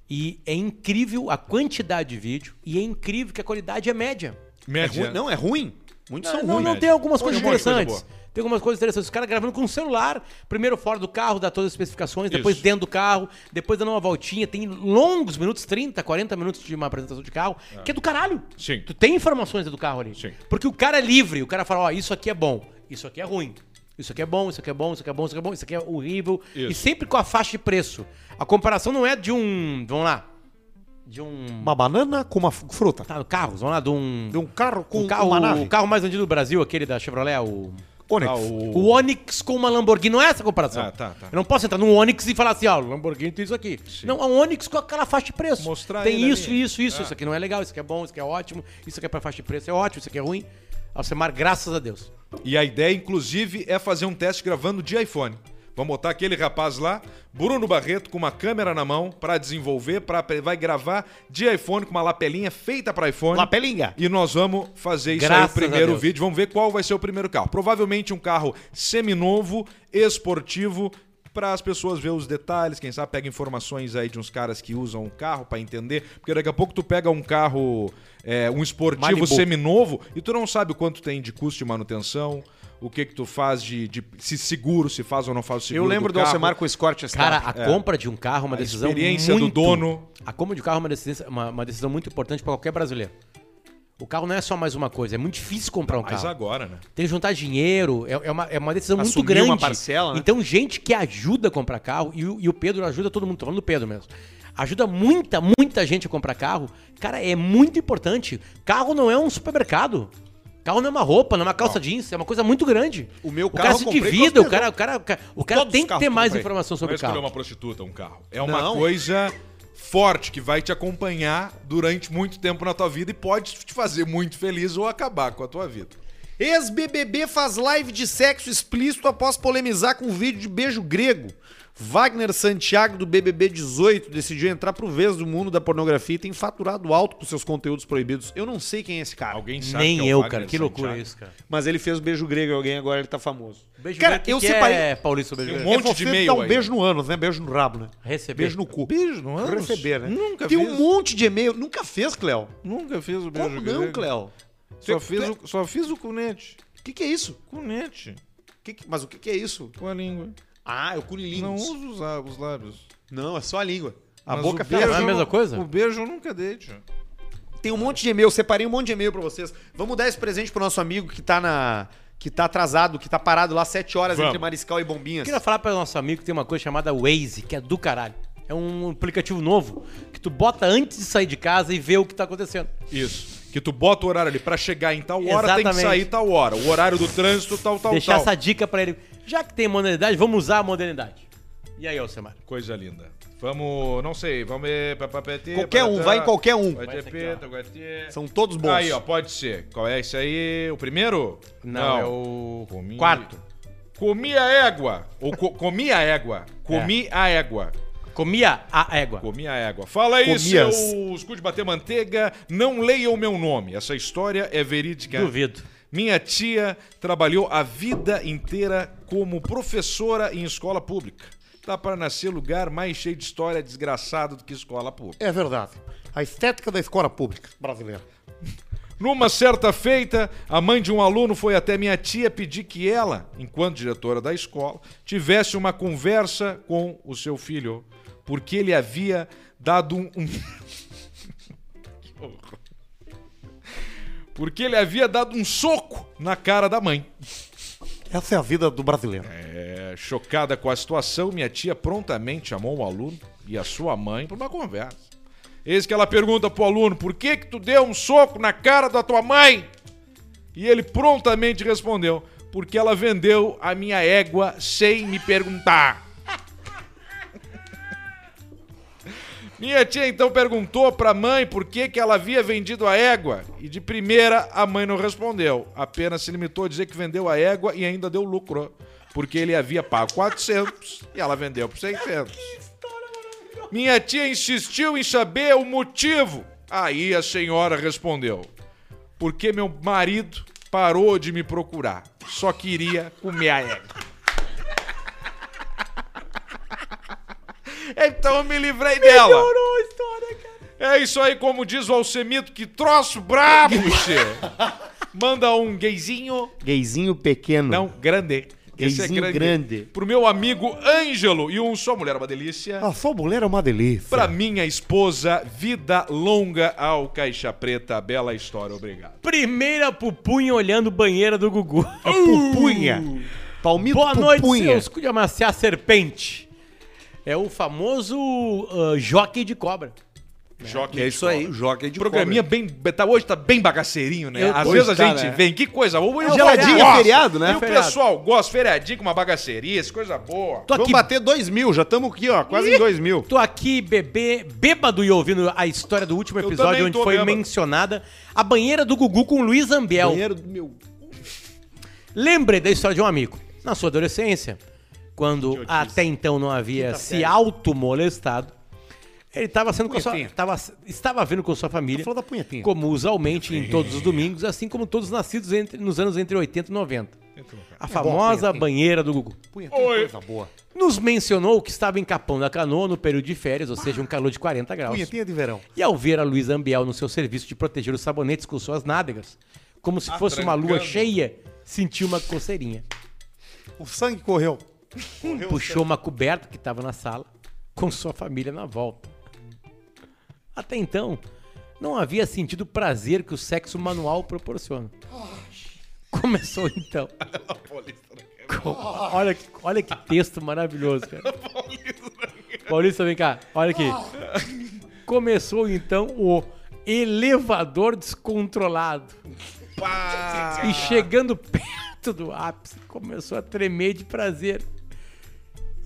E é incrível a quantidade de vídeo e é incrível que a qualidade é média. É Média. ruim? Não, é ruim. Muitos são não, ruins. não tem algumas coisas coisa interessantes. boa. Tem algumas coisas interessantes. Os caras gravando com o celular, primeiro fora do carro, dá todas as especificações, depois Isso. dentro do carro, depois dando uma voltinha. Tem longos minutos, 30, 40 minutos de uma apresentação de carro, que é do caralho. Sim. Tu tem informações do carro ali. Sim. Porque o cara é livre, o cara fala, ó, isso aqui é bom, isso aqui é ruim. Isso aqui é bom, isso aqui é bom, isso aqui é bom, isso aqui é bom, isso aqui é horrível. Isso. E sempre com a faixa de preço. A comparação não é de um. Vamos lá. De um. Uma banana com uma fruta. Tá, carros, vamos lá, de um. De um carro com um carro, uma nave. o carro mais vendido do Brasil, aquele da Chevrolet, o. Onix. Ah, o- O Onix com uma Lamborghini. Não é essa a comparação. Ah, tá, tá. Eu não posso entrar num Onix e falar assim, ó, o Lamborghini tem isso aqui. Não, é um Onix com aquela faixa de preço. Mostrar tem isso, isso, isso. Isso aqui não é legal, isso aqui é bom, isso aqui é ótimo. Isso aqui é pra faixa de preço, é ótimo, isso aqui é ruim. Alcemar, graças a Deus. E a ideia, inclusive, é fazer um teste gravando de iPhone. Vamos botar aquele rapaz lá, Bruno Barreto, com uma câmera na mão para desenvolver, pra, vai gravar de iPhone com uma lapelinha feita para iPhone. Lapelinha. E nós vamos fazer isso Graças aí, o primeiro vídeo. Vamos ver qual vai ser o primeiro carro. Provavelmente um carro seminovo, esportivo, para as pessoas ver os detalhes, quem sabe pega informações aí de uns caras que usam o carro para entender, porque daqui a pouco tu pega um carro, é, um esportivo Malibu. seminovo e tu não sabe o quanto tem de custo de manutenção, o que que tu faz de, de se seguro, se faz ou não faz o seguro Eu lembro do carro. Alcemar com o Escort Cara, a compra de um carro é uma A decisão experiência do muito... dono. A compra de um carro é uma decisão, uma, uma decisão muito importante para qualquer brasileiro. O carro não é só mais uma coisa, é muito difícil comprar um Mas carro. agora, né? Tem que juntar dinheiro, é, é uma, é uma decisão muito Assumir grande. uma parcela, né? Então, gente que ajuda a comprar carro, e o, e o Pedro ajuda todo mundo, tô falando do Pedro mesmo. Ajuda muita, muita gente a comprar carro. Cara, é muito importante. Carro não é um supermercado. Carro não é uma roupa, não é uma calça jeans, é uma coisa muito grande. O meu o carro cara eu se divida, o cara, o cara, o cara, o cara tem que ter mais comprei. informação Não sobre é o carro. uma prostituta, um carro. É uma Não. coisa forte que vai te acompanhar durante muito tempo na tua vida e pode te fazer muito feliz ou acabar com a tua vida. Ex-BBB faz live de sexo explícito após polemizar com vídeo de beijo grego. Wagner Santiago, do BBB 18, decidiu entrar pro vez do mundo da pornografia e tem faturado alto com seus conteúdos proibidos. Eu não sei quem é esse cara, Alguém sabe Nem que é eu, cara. Que loucura Santiago? isso, cara. mas ele fez o beijo grego em alguém agora ele tá famoso. Beijo Cara, grego, eu que separei- É, Paulista, beijo Tem um grego? monte é de e-mail dar um aí. beijo no ânus, né? Beijo no rabo, né? Receber. Beijo no cu. Beijo no ânus? Receber, né? Nunca Tem fiz. um monte de e-mail. Nunca fez, Cléo? Nunca fiz o beijo Como grego. não, Cléo? Só Você- fiz, o, só fiz o cunete. O que, que é isso? Cunete. Que que- Mas o que, que é isso? Com a língua. Ah, é o cunilingus. Não uso os, lá- os lábios. Não, é só a língua. A Mas boca o fica... é a eu mesma coisa? O beijo eu nunca dei, tio. Tem um monte de e-mail, separei um monte de e-mail pra vocês. Vamos dar esse presente pro nosso amigo que tá na. que tá atrasado, que tá parado lá sete horas Vamos. entre Mariscal e Bombinhas. Eu queria falar para o nosso amigo que tem uma coisa chamada Waze, que é do caralho. É um aplicativo novo que tu bota antes de sair de casa e vê o que tá acontecendo. Isso. Que tu bota o horário ali pra chegar em tal hora, tem que Exatamente. sair tal hora. O horário do trânsito, tal, tal, Deixar tal. essa dica pra ele. Já que tem modernidade, vamos usar a modernidade. E aí, Alcemar? Coisa linda. Vamos, não sei, vamos... ver, Qualquer um, vai em qualquer um. São todos bons. Aí, ó, pode ser. Qual é esse aí? O primeiro? Não, é o Comi- quarto. Comi a égua. Ou co comi a égua. Comi a égua. Comia a égua. Comi a égua. Fala aí, Comias. seus cu de bater manteiga. Não leiam o meu nome. Essa história é verídica. Duvido. Minha tia trabalhou a vida inteira como professora em escola pública. Dá para nascer lugar mais cheio de história desgraçado do que escola pública. É verdade. A estética da escola pública brasileira. Numa certa feita, a mãe de um aluno foi até minha tia pedir que ela, enquanto diretora da escola, tivesse uma conversa com o seu filho, porque ele havia dado um. um- Que horror. Porque ele havia dado um soco na cara da mãe. Essa é a vida do brasileiro. É, chocada com a situação, minha tia prontamente chamou o aluno e a sua mãe para uma conversa. Eis que ela pergunta pro aluno: por que que tu deu um soco na cara da tua mãe? E ele prontamente respondeu: porque ela vendeu a minha égua sem me perguntar. Minha tia então perguntou pra mãe por que, que ela havia vendido a égua. E de primeira a mãe não respondeu. Apenas se limitou a dizer que vendeu a égua e ainda deu lucro. Porque ele havia pago 400 e ela vendeu por 600. Minha tia insistiu em saber o motivo. Aí a senhora respondeu: Porque meu marido parou de me procurar. Só queria comer a égua. Então eu me livrei dela. Melhorou a história, cara. É isso aí, como diz o Alcemito, que troço brabo, che. Manda um gayzinho, Gayzinho pequeno. não, grande. Esse é Gayzinho grande. grande. Pro meu amigo Ângelo e um só mulher, uma delícia. A sua mulher é uma delícia. Pra minha esposa, vida longa ao Caixa Preta. Bela história, obrigado. Primeira pupunha olhando banheira do Gugu. A pupunha. Palmito Boa noite, pupunha. seus cu de amaciar serpente. É o famoso ah, jockey de cobra. Jockey É de isso aí, cobra. jockey de Programinha bem. Tá, hoje tá bem bagaceirinho, né? Eu- Às vezes a tá, gente né? vem. Que coisa boa. Hoje Geladinho, feriado, né? E o Feriado. pessoal gosta, feriadinho com uma bagaceria, essa coisa boa. Tô Vamos aqui, bater dois mil, já estamos aqui, ó, quase em dois mil. tô aqui bebê, bêbado e ouvindo a história do último episódio onde foi bêbado. mencionada a banheira do Gugu com Luiz Ambiel. Banheiro do meu. Lembrei da história de um amigo. Na sua adolescência, quando até então não havia se automolestado, ele estava sendo com a sua, tava, estava vindo com sua família, Falou da punhetinha. como usualmente em todos os domingos, assim como todos nascidos entre- nos anos entre 80 e 90. A famosa punhetinha. banheira do Gugu. Coisa boa. Nos mencionou que estava em Capão da Canoa no período de férias, ou seja, um calor de 40 graus. Punhetinha de verão. E ao ver a Luísa Ambiel no seu serviço de proteger os sabonetes com suas nádegas, como se fosse uma lua Atrancando. cheia, sentiu uma coceirinha. O sangue correu. Puxou uma coberta que estava na sala, com sua família na volta. Até então, não havia sentido o prazer que o sexo manual proporciona. Começou então. Com- Olha, que- olha que texto maravilhoso, cara. Paulista, vem cá, olha aqui. Começou então o elevador descontrolado. E chegando perto do ápice, começou a tremer de prazer.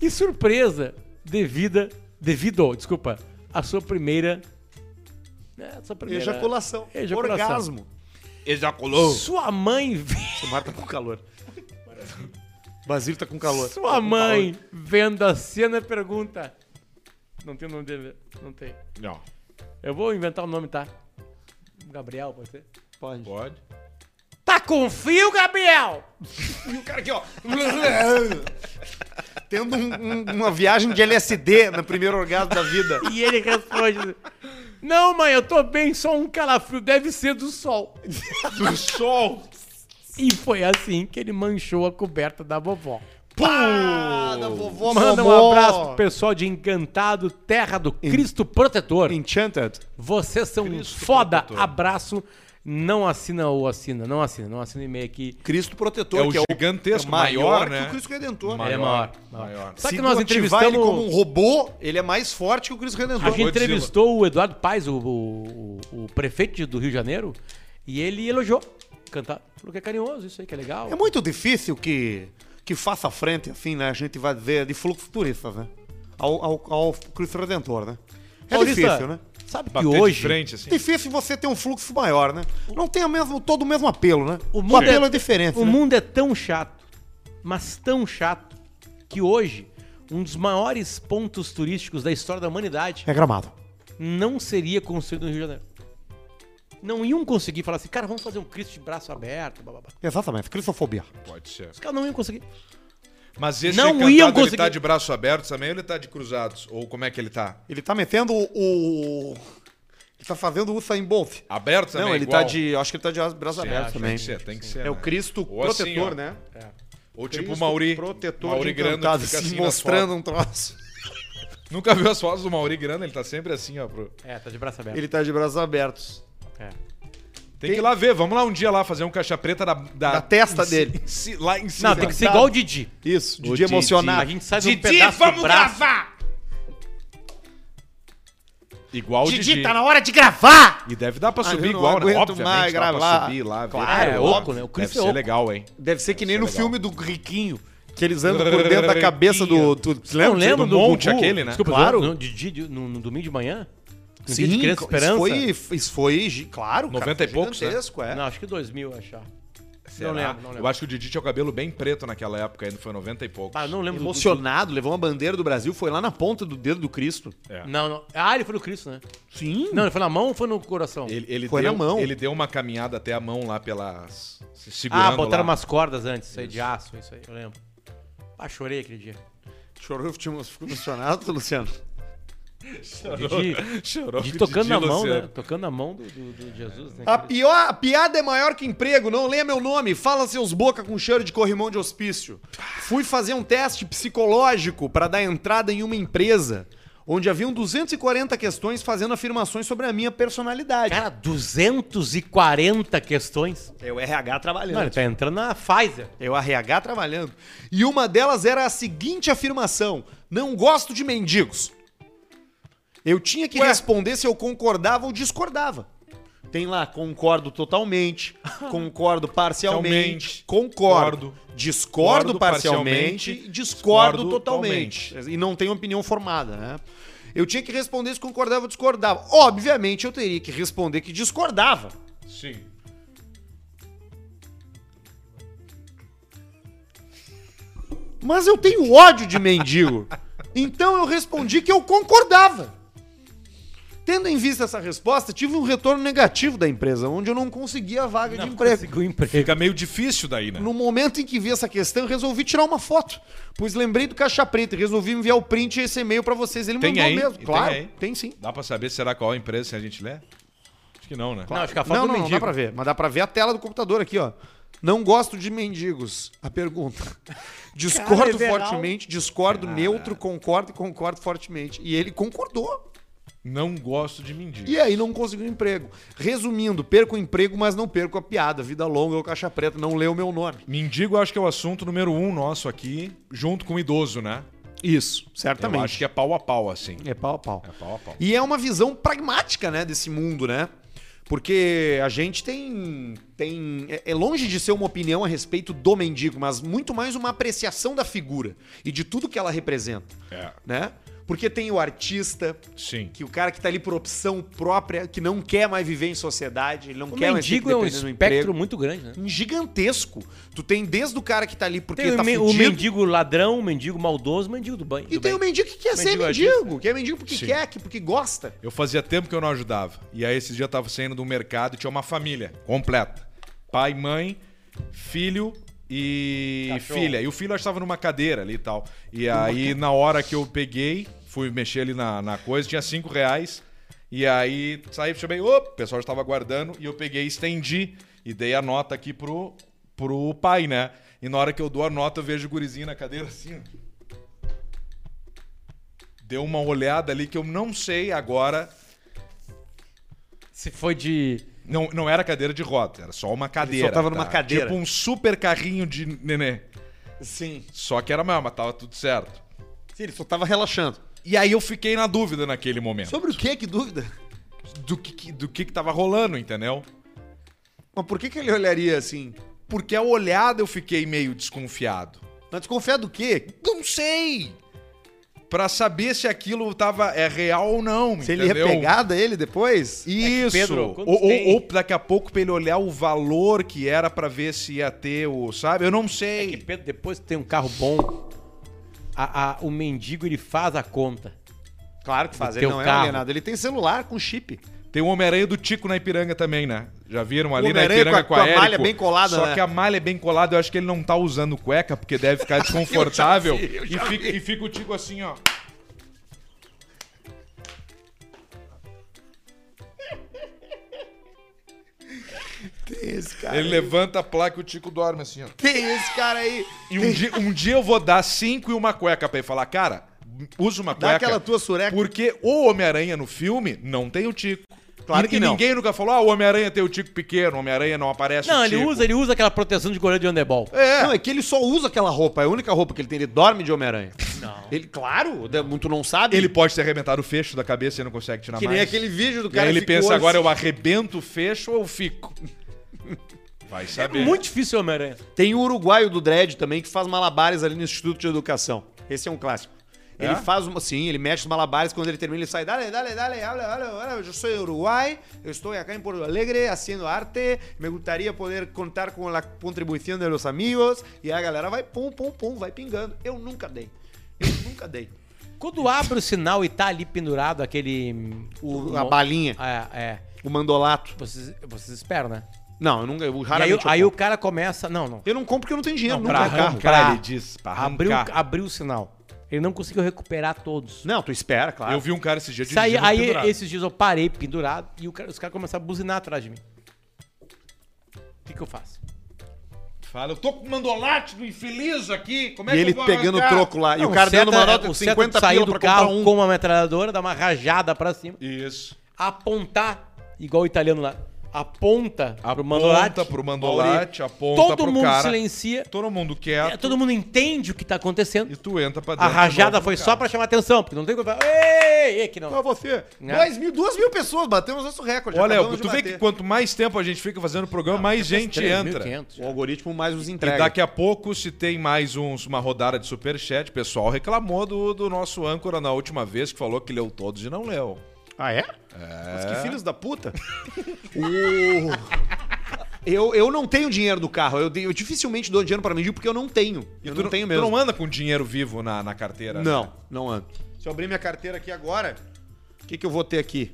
E surpresa, devida, devido, desculpa, a sua primeira. né, a sua primeira Ejaculação. Ejaculação. Orgasmo. Ejaculou. Sua mãe, ve- O Mar tá com calor. Basílio tá com calor. sua mãe, vendo a cena, pergunta. Não tem o nome dele, não tem. Não. Eu vou inventar o nome, tá? Gabriel, pode ser? Pode. Pode. Tá com fio, Gabriel? E o cara aqui, ó. Tendo um- um- uma viagem de LSD no primeiro orgasmo da vida. E ele responde: Não, mãe, eu tô bem, só um calafrio, deve ser do sol. Do sol. E foi assim que ele manchou a coberta da vovó. Pá, da vovó Manda um Momó. abraço pro pessoal de Encantado, terra do Cristo Protetor. Enchanted. Vocês são foda. Abraço. Não assina ou assina, não assina, não assina e-mail aqui. Cristo protetor, É o que é o gigantesco, é maior, maior, que né? o Cristo Redentor. Maior. Ele é maior. maior. Sabe Se que nós entrevistamos... ele como um robô, ele é mais forte que o Cristo Redentor. A gente Godzilla. entrevistou o Eduardo Paes, o, o, o- prefeito do Rio de Janeiro, e ele elogiou cantar. Falou que é carinhoso, isso aí que é legal. É muito difícil que, que faça frente, assim, né? A gente vai dizer, de fluxo turistas, né? Ao, ao, ao Cristo Redentor, né? É Paulista, difícil, né? Sabe que Bater de hoje frente, assim. Difícil você ter um fluxo maior, né? Não tem o mesmo, todo o mesmo apelo, né? o O, mundo, apelo é, é, diferente. o né? mundo é tão chato, mas tão chato, que hoje um dos maiores pontos turísticos da história da humanidade É gramado. não seria construído no Rio de Janeiro. Não iam conseguir falar assim, cara, vamos fazer um Cristo de braço aberto, blá, blá, blá. Exatamente, cristofobia. Pode ser. Os caras não iam conseguir. Mas esse Não cantado, iam ele conseguir. tá de braço aberto também ou ele tá de cruzados? Ou como é que ele tá? Ele tá metendo o. Ele tá fazendo o Usain Bolt. Aberto também? Não, ele igual? tá de. Acho que ele tá de braços abertos Tem também. que ser, tem que ser. É o né? Cristo Ou assim, protetor, ó. né? Ou tipo o Cristo Mauri. Protetor Mauri de Grande encantado, que fica assim, assim mostrando um troço. Nunca viu as fotos do Mauri Grande? Ele tá sempre assim, ó. pro- É, tá de braço aberto. Ele tá de braços abertos. É. Tem que ir lá ver. Vamos lá um dia lá fazer um caixa preta da, da, Da testa em dele. em lá em cima. Não, tem que ser igual o Didi. Isso, O de Didi. emocionar. A gente sai de um Didi, pedaço vamos do braço. gravar! Igual o Didi. tá hora de gravar! E deve dar pra Ah, subir não igual, né? Obviamente mais dá pra gravar. subir lá. Claro, é oco, né? O Deve Cristo ser é oco. legal, hein? Deve ser que nem Deve no ser legal. filme do Riquinho. Que eles andam por dentro da cabeça do. Tu, tu Não lembra? lembro do do, monte Gugu? aquele, né? Desculpa, Claro. no, no, Didi, no, no domingo de manhã? No Sim, dia de Criança isso Esperança? foi, isso foi, claro, 90 cara, e poucos, né? gigantesco, é. Não, acho que 2000, achar. Será? Não lembro, não lembro. Eu acho que o Didi tinha o cabelo bem preto naquela época, ainda foi 90 e poucos. Ah, não lembro do- Emocionado, levou uma bandeira do Brasil, foi lá na ponta do dedo do Cristo. É. do- Não, não. Ah, ele foi no Cristo, né? Sim. Não, ele foi na mão ou foi no coração? Ele, ele Foi deu, na mão. Ele deu uma caminhada até a mão lá pelas. se Segurando Ah, botaram lá. umas cordas antes, isso aí de aço, isso aí, eu lembro. Ah, chorei aquele dia. Chorou, ficou emocionado, Luciano. Chorou Didi com o tocando Didi, na mão, Luciano. né? Tocando na mão do, do, do Jesus, né? A, pior, a piada é maior que emprego, não leia meu nome, fala seus boca com cheiro de corrimão de hospício. Fui fazer um teste psicológico para dar entrada em uma empresa onde haviam 240 questões fazendo afirmações sobre a minha personalidade. Cara, 240 questões. É o RH trabalhando. Ele tá entrando na Pfizer. É o RH trabalhando. E uma delas era a seguinte afirmação: Não gosto de mendigos. Eu tinha que responder se eu concordava ou discordava. Tem lá, concordo totalmente, concordo parcialmente, concordo, discordo parcialmente, discordo discordo totalmente. E não tenho opinião formada, né? Eu tinha que responder se concordava ou discordava. Obviamente, eu teria que responder que discordava. Sim. Mas eu tenho ódio de mendigo. Então eu respondi que eu concordava. Tendo em vista essa resposta, tive um retorno negativo da empresa, onde eu não conseguia a vaga de emprego. Emprego. Fica meio difícil daí, né? No momento em que vi essa questão, eu resolvi tirar uma foto. Pois lembrei do Caixa Preta e resolvi enviar o print e esse e-mail pra vocês. Ele Tem mandou aí? mesmo. E tem Claro, aí? tem sim. Dá pra saber será qual a empresa se a gente lê? Acho que não, né? Não, acho que a foto Não, do não, não mendigo. dá pra ver. Mas dá pra ver a tela do computador aqui, ó. Não gosto de mendigos. A pergunta. Discordo Cara, é fortemente, discordo neutro, concordo e concordo fortemente. E ele concordou. Não gosto de mendigo. E aí não conseguiu emprego. Resumindo, perco o emprego, mas não perco a piada. Vida longa ou caixa preta, não leu o meu nome. Mendigo acho que é o assunto número um nosso aqui, junto com o idoso, né? Isso, certamente. Eu acho que é pau a pau, assim. é pau a pau. É pau a pau. E é uma visão pragmática, né, desse mundo, né? Porque a gente tem. tem é, é longe de ser uma opinião a respeito do mendigo, mas muito mais uma apreciação da figura e de tudo que ela representa, É, né? Porque tem o artista, sim. que o cara que tá ali por opção própria, que não quer mais viver em sociedade, ele não O quer mais que é um espectro muito grande, né? Um gigantesco. Tu tem desde o cara que tá ali porque Tem tá o, me- o mendigo ladrão, o mendigo maldoso, o mendigo do banho. e do tem bem. o mendigo que quer ser Mendigo artista. que é mendigo porque Sim. quer, que porque gosta. Eu fazia tempo que eu não ajudava. E aí esses dias eu tava saindo do mercado e tinha uma família completa. Pai, mãe, filho e Cachorro. filha. E o filho estava numa cadeira ali e tal. E aí na hora que eu peguei, fui mexer ali na, na coisa, tinha cinco reais. E aí saí, chamei, o pessoal já estava guardando. E eu peguei, estendi e dei a nota aqui pro, pro pai, né? E na hora que eu dou a nota, eu vejo o gurizinho na cadeira assim. Deu uma olhada ali que eu não sei agora Se foi de. Não, não era cadeira de roda, era só uma cadeira. tava numa cadeira. Tipo um super carrinho de nenê. Sim. Só que era mesmo, mas tava tudo certo. Sim, ele só tava relaxando. E aí eu fiquei na dúvida naquele momento. Sobre o que? Que dúvida? Do que, do que, que tava rolando, entendeu? Mas por que, que ele olharia assim? Porque a olhada eu fiquei meio desconfiado. Mas desconfiar do quê? Não sei! Pra saber se aquilo tava é real ou não, Se ele entendeu? ia pegar dele depois? Isso. Pedro, quantos ou, ou- tem? ou daqui a pouco pra ele olhar o valor que era pra ver se ia ter o, sabe? Eu não sei. É que, Pedro, depois que tem um carro bom, a- a- o mendigo ele faz a conta. Claro que faz. Ele não é carro. alienado. Ele tem celular com chip. Tem o Homem-Aranha do Tico na Ipiranga também, né? Já viram ali na Ipiranga com com a- com a malha Érico? bem colada, Só né? que a malha é bem colada, eu acho que ele não tá usando cueca, porque deve ficar desconfortável. e, fica, e fica o Tico assim, ó. Tem esse cara. Ele levanta a placa e o Tico dorme assim, ó. Tem esse cara aí. E um dia, um dia eu vou dar cinco e uma cueca pra ele falar, cara, usa uma Dá cueca. aquela tua sureca. Porque o Homem-Aranha no filme não tem o Tico. Claro e, que e não. ninguém nunca falou, ah, o Homem-Aranha tem o Tico pequeno, o Homem-Aranha não aparece Não, o ele Tico. usa, ele usa aquela proteção de goleiro de handebol. É. Não, é que ele só usa aquela roupa. É a única roupa que ele tem. Ele dorme de Homem-Aranha. Não. Ele, claro, muito não sabe. Ele pode ter arrebentado o fecho da cabeça e não consegue tirar que mais. nem aquele vídeo do E cara aí ele pensa, agora eu arrebento o fecho ou eu fico? Vai É saber. muito difícil o Homem-Aranha. Tem o uruguaio do Dredd também que faz malabares ali no Instituto de Educação. Esse é um clássico. Ele É? faz uma. Sim, ele mexe os malabares quando ele termina, ele sai. Dale, dale, dale, habla, habla. Eu sou uruguai, eu estou aqui em Porto Alegre haciendo arte. Me gustaría poder contar com a contribuição de los amigos. E a galera vai pum, pum, pum, vai pingando. Eu nunca dei. Eu nunca dei. Quando abre o sinal e tá ali pendurado aquele. O- a balinha, É, é. o mandolato. Vocês, vocês esperam, né? Não, eu nunca. Eu E aí, raramente. eu aí o cara começa. Não, não. Eu não compro porque eu não tenho dinheiro, Não, nunca pra carro. arrancar. ele diz, pra Abriu, arrancar. abriu o sinal. Ele não conseguiu recuperar todos. Não, tu espera, claro. Eu vi um cara esse dia Isso aí, pendurado. esses dias eu parei pendurado e o cara- os caras começaram a buzinar atrás de mim. O que, que eu faço? Fala, eu tô com o mandolate do infeliz aqui, como é E que ele eu vou pegando o troco lá. e Não, o cara dando uma nota de seta 50 sair pila do pra carro um. com uma metralhadora, dar uma rajada pra cima, Isso. apontar, igual o italiano lá, aponta pro Aponta mandolate. pro mandolate, aponta Todo pro mundo cara. silencia, Todo mundo é, quieto. todo mundo entende o que tá acontecendo. E tu entra pra A dentro. de rajada foi só pra chamar atenção, porque não tem como falar, ei, ei, que não. Pra você. Né? Dois mil, duas mil pessoas, batemos nosso recorde. Olha, tu vê bater. que quanto mais tempo a gente fica fazendo o programa, mais gente entra. 3.500. O algoritmo mais os E entrega. daqui a pouco, se tem mais uns, uma rodada de superchat, o pessoal reclamou do, do nosso âncora na última vez, que falou que leu todos e não leu. Ah, é? Mas que filhos da puta. O- Eu, eu não tenho dinheiro do carro. Eu, eu dificilmente dou dinheiro pra mendigo porque eu não tenho. Eu tu, não tenho tu mesmo. não anda com dinheiro vivo na, na carteira? Não, né? não ando. Se eu abrir minha carteira aqui agora, o que, que eu vou ter aqui?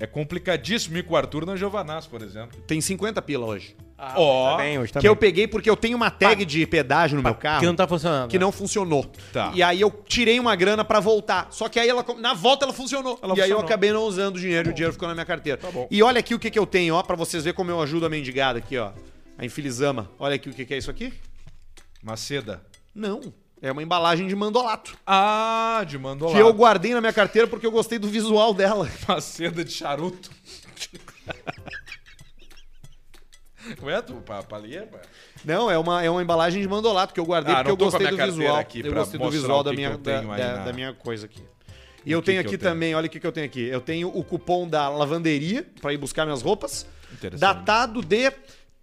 É complicadíssimo ir com o Arthur na Giovanaz, por exemplo. Tem 50 pila hoje. Ah, Ó, tá bem, hoje tá que eu bem. peguei porque eu tenho uma tag de pedágio no meu carro. Que não tá funcionando. que não funcionou. Tá. E aí eu tirei uma grana pra voltar. Só que aí ela na volta ela funcionou. Ela e aí eu funcionou. acabei não usando o dinheiro e o dinheiro ficou na minha carteira. Tá bom. E olha aqui o que, que eu tenho, ó, pra vocês verem como eu ajudo a mendigada aqui, ó. A Infilizama. Olha aqui o que, que é isso aqui. Maceda. Não. É uma embalagem de mandolato. Ah, de mandolado. Que eu guardei na minha carteira porque eu gostei do visual dela. Maceda de charuto. Ué, tu, pa- palheiro? pá? Não, é uma, é uma embalagem de mandolato que eu guardei Ah, porque eu gostei do visual. aqui eu pra gostei do visual da minha, da, da- na- da minha coisa aqui. E eu que tenho que eu aqui tenho? também, olha o que, que eu tenho aqui. Eu tenho o cupom da lavanderia pra ir buscar minhas roupas. Interessante. Datado de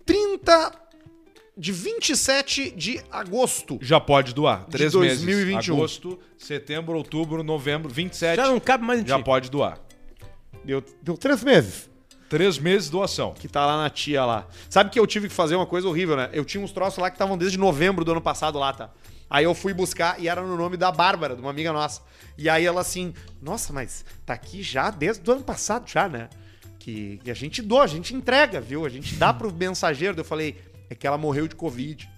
30 de 27 de agosto. Já pode doar. De Três 2021. meses. Agosto, setembro, outubro, novembro, 27. Já não cabe mais em Já ti. pode doar. Deu, deu três meses. Três meses doação. Que tá lá na tia lá. Sabe que eu tive que fazer uma coisa horrível, né? Eu tinha uns troços lá que estavam desde novembro do ano passado lá, tá? Aí eu fui buscar e era no nome da Bárbara, de uma amiga nossa. E aí ela assim, nossa, mas tá aqui já desde o ano passado já, né? Que, que a gente doa, a gente entrega, viu? A gente dá pro mensageiro. Eu falei, é que ela morreu de Covid.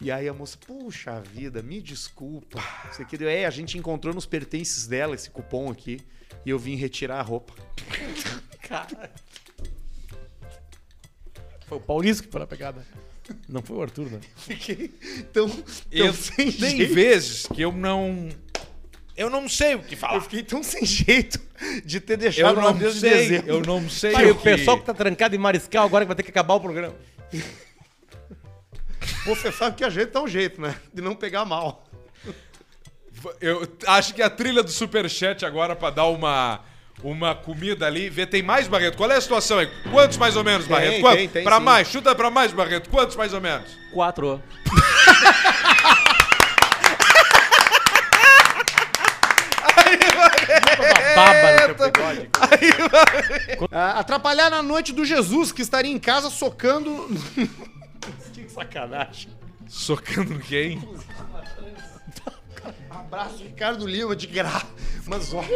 E aí a moça, puxa vida, me desculpa. Isso aqui deu. É, a gente encontrou nos pertences dela esse cupom aqui. E eu vim retirar a roupa. Foi o Paulista que foi na pegada. Não foi o Arthur, né? Fiquei tão, tão Eu, sem tem jeito. vezes que eu não. Eu não sei o que Eu falar. fiquei tão sem jeito de ter Eu deixado na não de sei, dezembro. eu não sei. Pai, o que- pessoal que tá trancado em Mariscal agora que vai ter que acabar o programa. Você sabe que a gente dá um jeito, né? De não pegar mal. Eu acho que a trilha do Superchat agora pra dar uma, uma comida ali. Vê, tem mais, Barreto? Qual é a situação aí? Quantos mais ou menos, Tem, Barreto? tem, Quantos? tem, pra sim. mais, chuta pra mais, Barreto. Quantos mais ou menos? Quatro. Atrapalhar na noite do Jesus, que estaria em casa socando. Sacanagem. Socando quem? Abraço, Ricardo Lima, de graça. Mas olha.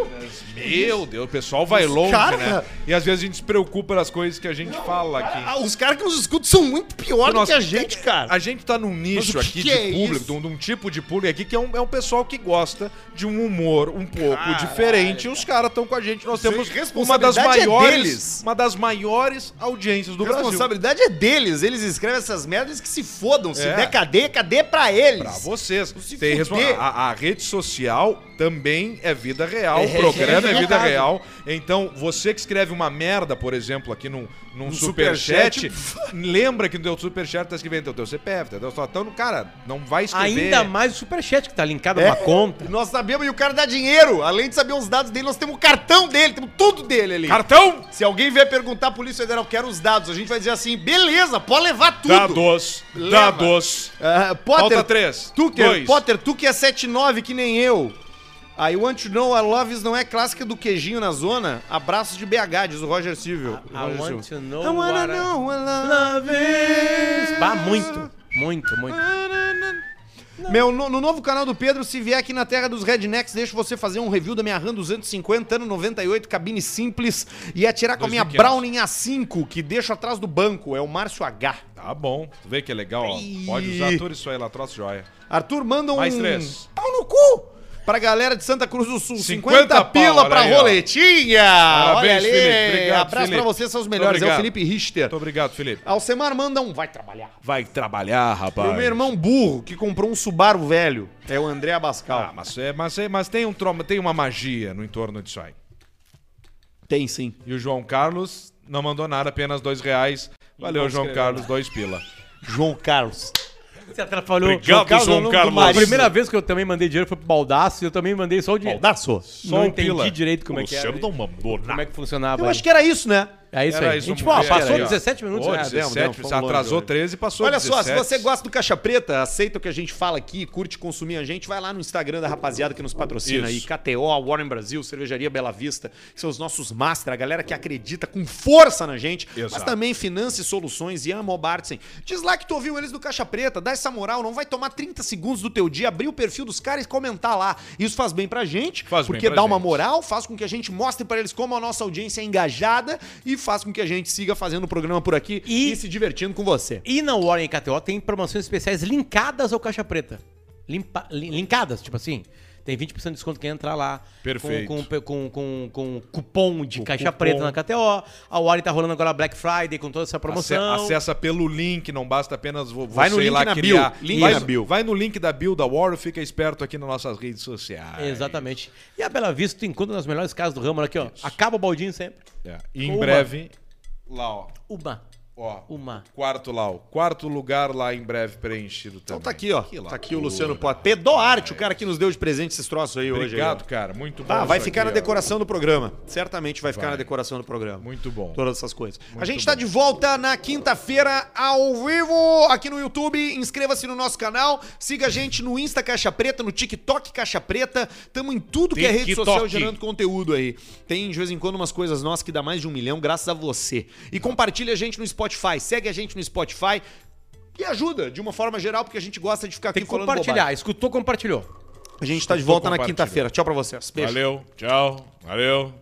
Meu Deus, o pessoal vai longe, cara- né? E às vezes a gente se preocupa das coisas que a gente fala aqui. ah, Os caras que nos escutam são muito pior do que a gente, cara. A gente tá num nicho aqui de é público, de um, de um tipo de público aqui que é um, é um pessoal que gosta de um humor um pouco diferente. E os caras estão com a gente. Nós temos uma das responsabilidade é maiores, deles. uma das maiores audiências do A Brasil. responsabilidade é deles. Eles escrevem essas merdas que se fodam. Se É. der cadeia, cadeia pra eles. Pra vocês. Tem fuder. respo- a, a rede social também é vida real, É, o programa é é, vida real. Então, você que escreve uma merda, por exemplo, aqui num, num No superchat, superchat. lembra que no teu superchat tá escrevendo teu, teu CPF, teu, teu, então, cara, não vai escrever. Ainda mais o Superchat que tá linkado É. a uma conta. Nós sabemos e o cara dá dinheiro. Além de saber os dados dele, nós temos o cartão dele, temos tudo dele ali. Cartão! Se alguém vier perguntar à Polícia Federal, quero os dados, a gente vai dizer assim, beleza, pode levar tudo. Dados. Leva. Dados. Ah, Potter, Falta três. Tu que, Dois. Potter, tu que é 7'9 que nem eu. I want to know a Loves não é clássica do queijinho na zona? Abraços de BH, diz o Roger Silvio. I Roger want Silvio. to know I wanna what I know what love is. Bah, muito, muito, muito. Meu, no, no novo canal do Pedro, se vier aqui na terra dos Rednecks, deixo você fazer um review da minha RAM 250, ano 98, cabine simples, e atirar com a minha 2500. Browning A5, que deixo atrás do banco. É o Márcio H. Tá bom. Tu vê que é legal, ó. Pode usar tudo isso aí lá, troço joia. Arthur, manda um... Mais três. Pau no cu! Pra galera de Santa Cruz do Sul, 50, 50 pau, pila olha pra aí, roletinha! Parabéns, olha ali! Felipe. Obrigado, Abraço Felipe. pra vocês, são os melhores. É o. Felipe Richter. Muito obrigado, Felipe. Alcemar manda um vai trabalhar. Vai trabalhar, E rapaz. o meu irmão burro, que comprou um Subaru velho, é o André Abascal. Ah, mas, é, mas, é, mas tem, um, tem uma magia no entorno disso aí. Tem sim. E o João Carlos não mandou nada, apenas dois reais. Valeu, João Carlos, dois pila. João Carlos. Você atrapalhou. Obrigado, João do Carlos. A primeira vez que eu também mandei dinheiro foi pro Baldaço e eu também mandei só o dinheiro. Baldaço? Não um entendi pila. direito como é que era. não mandou Como é que funcionava. Eu acho que era isso, né? É isso Era aí. isso, a gente, vamos pô, ver passou aí, ó. 17 minutos. Pô, né? 17, demos, demos, fomos atrasou longe 13 e passou Olha só, se 17. você gosta do Caixa Preta, aceita o que a gente fala aqui, curte consumir a gente, vai lá no Instagram da rapaziada que nos patrocina Isso. aí, KTO, Warren Brasil, Cervejaria Bela Vista, que são os nossos master, a galera que acredita com força na gente, mas Exato. também Finance Soluções e Amo Bartzen. Diz lá que tu ouviu eles do Caixa Preta, dá essa moral, não vai tomar 30 segundos do teu dia, abrir o perfil dos caras e comentar lá. Isso faz bem pra gente, Faz bem porque pra dá uma gente. moral, faz com que a gente mostre pra eles como a nossa audiência é engajada e faz com que a gente siga fazendo o programa por aqui e, E- se divertindo com você. E na Warren KTO tem promoções especiais linkadas ao Caixa Preta. Limpa- li- linkadas, tipo assim. Tem 20% de desconto quem entrar lá. Perfeito. Com, com, com, com, com cupom de Com Caixa cupom. Preta na KTO. A Warren tá rolando agora Black Friday com toda essa promoção. Ace- Acessa pelo link, não basta apenas vo- você Vai no ir link lá na criar. link vai, na bio. vai no link da bio da War, fica esperto aqui nas nossas redes sociais. Exatamente. E a Bela Vista tu encontra nas melhores casas do ramo. Olha aqui, ó. Acaba o baldinho sempre. É. E em Uma. breve, lá ó, Uma. Ó, Uma. quarto lá, ó, quarto lugar lá em breve preenchido também. Então tá aqui, ó. Que tá aqui o. Luciano Potter. Pedoarte, o cara que nos deu de presente esses troços aí hoje. aí, Obrigado, ó. cara, muito bom. Tá, vai ficar aqui, na ó. decoração do programa. Certamente vai ficar Vai. na decoração do programa. Muito bom. Todas essas coisas. a Muito gente tá bom. de volta na quinta-feira ao vivo aqui no YouTube. Inscreva-se no nosso canal. Siga a gente no Insta Caixa Preta, no TikTok Caixa Preta. Tamo em tudo que é rede TikTok. social gerando conteúdo aí. Tem de vez em quando umas coisas nossas que dá mais de um milhão, graças a você. E compartilha a gente no Spotify. Segue a gente no Spotify. E ajuda, de uma forma geral, porque a gente gosta de ficar Tem aqui que falando compartilhar. bobagem. Escutou, compartilhou. A gente tá de volta na quinta-feira. Tchau pra vocês. Beijo. Valeu, tchau, valeu.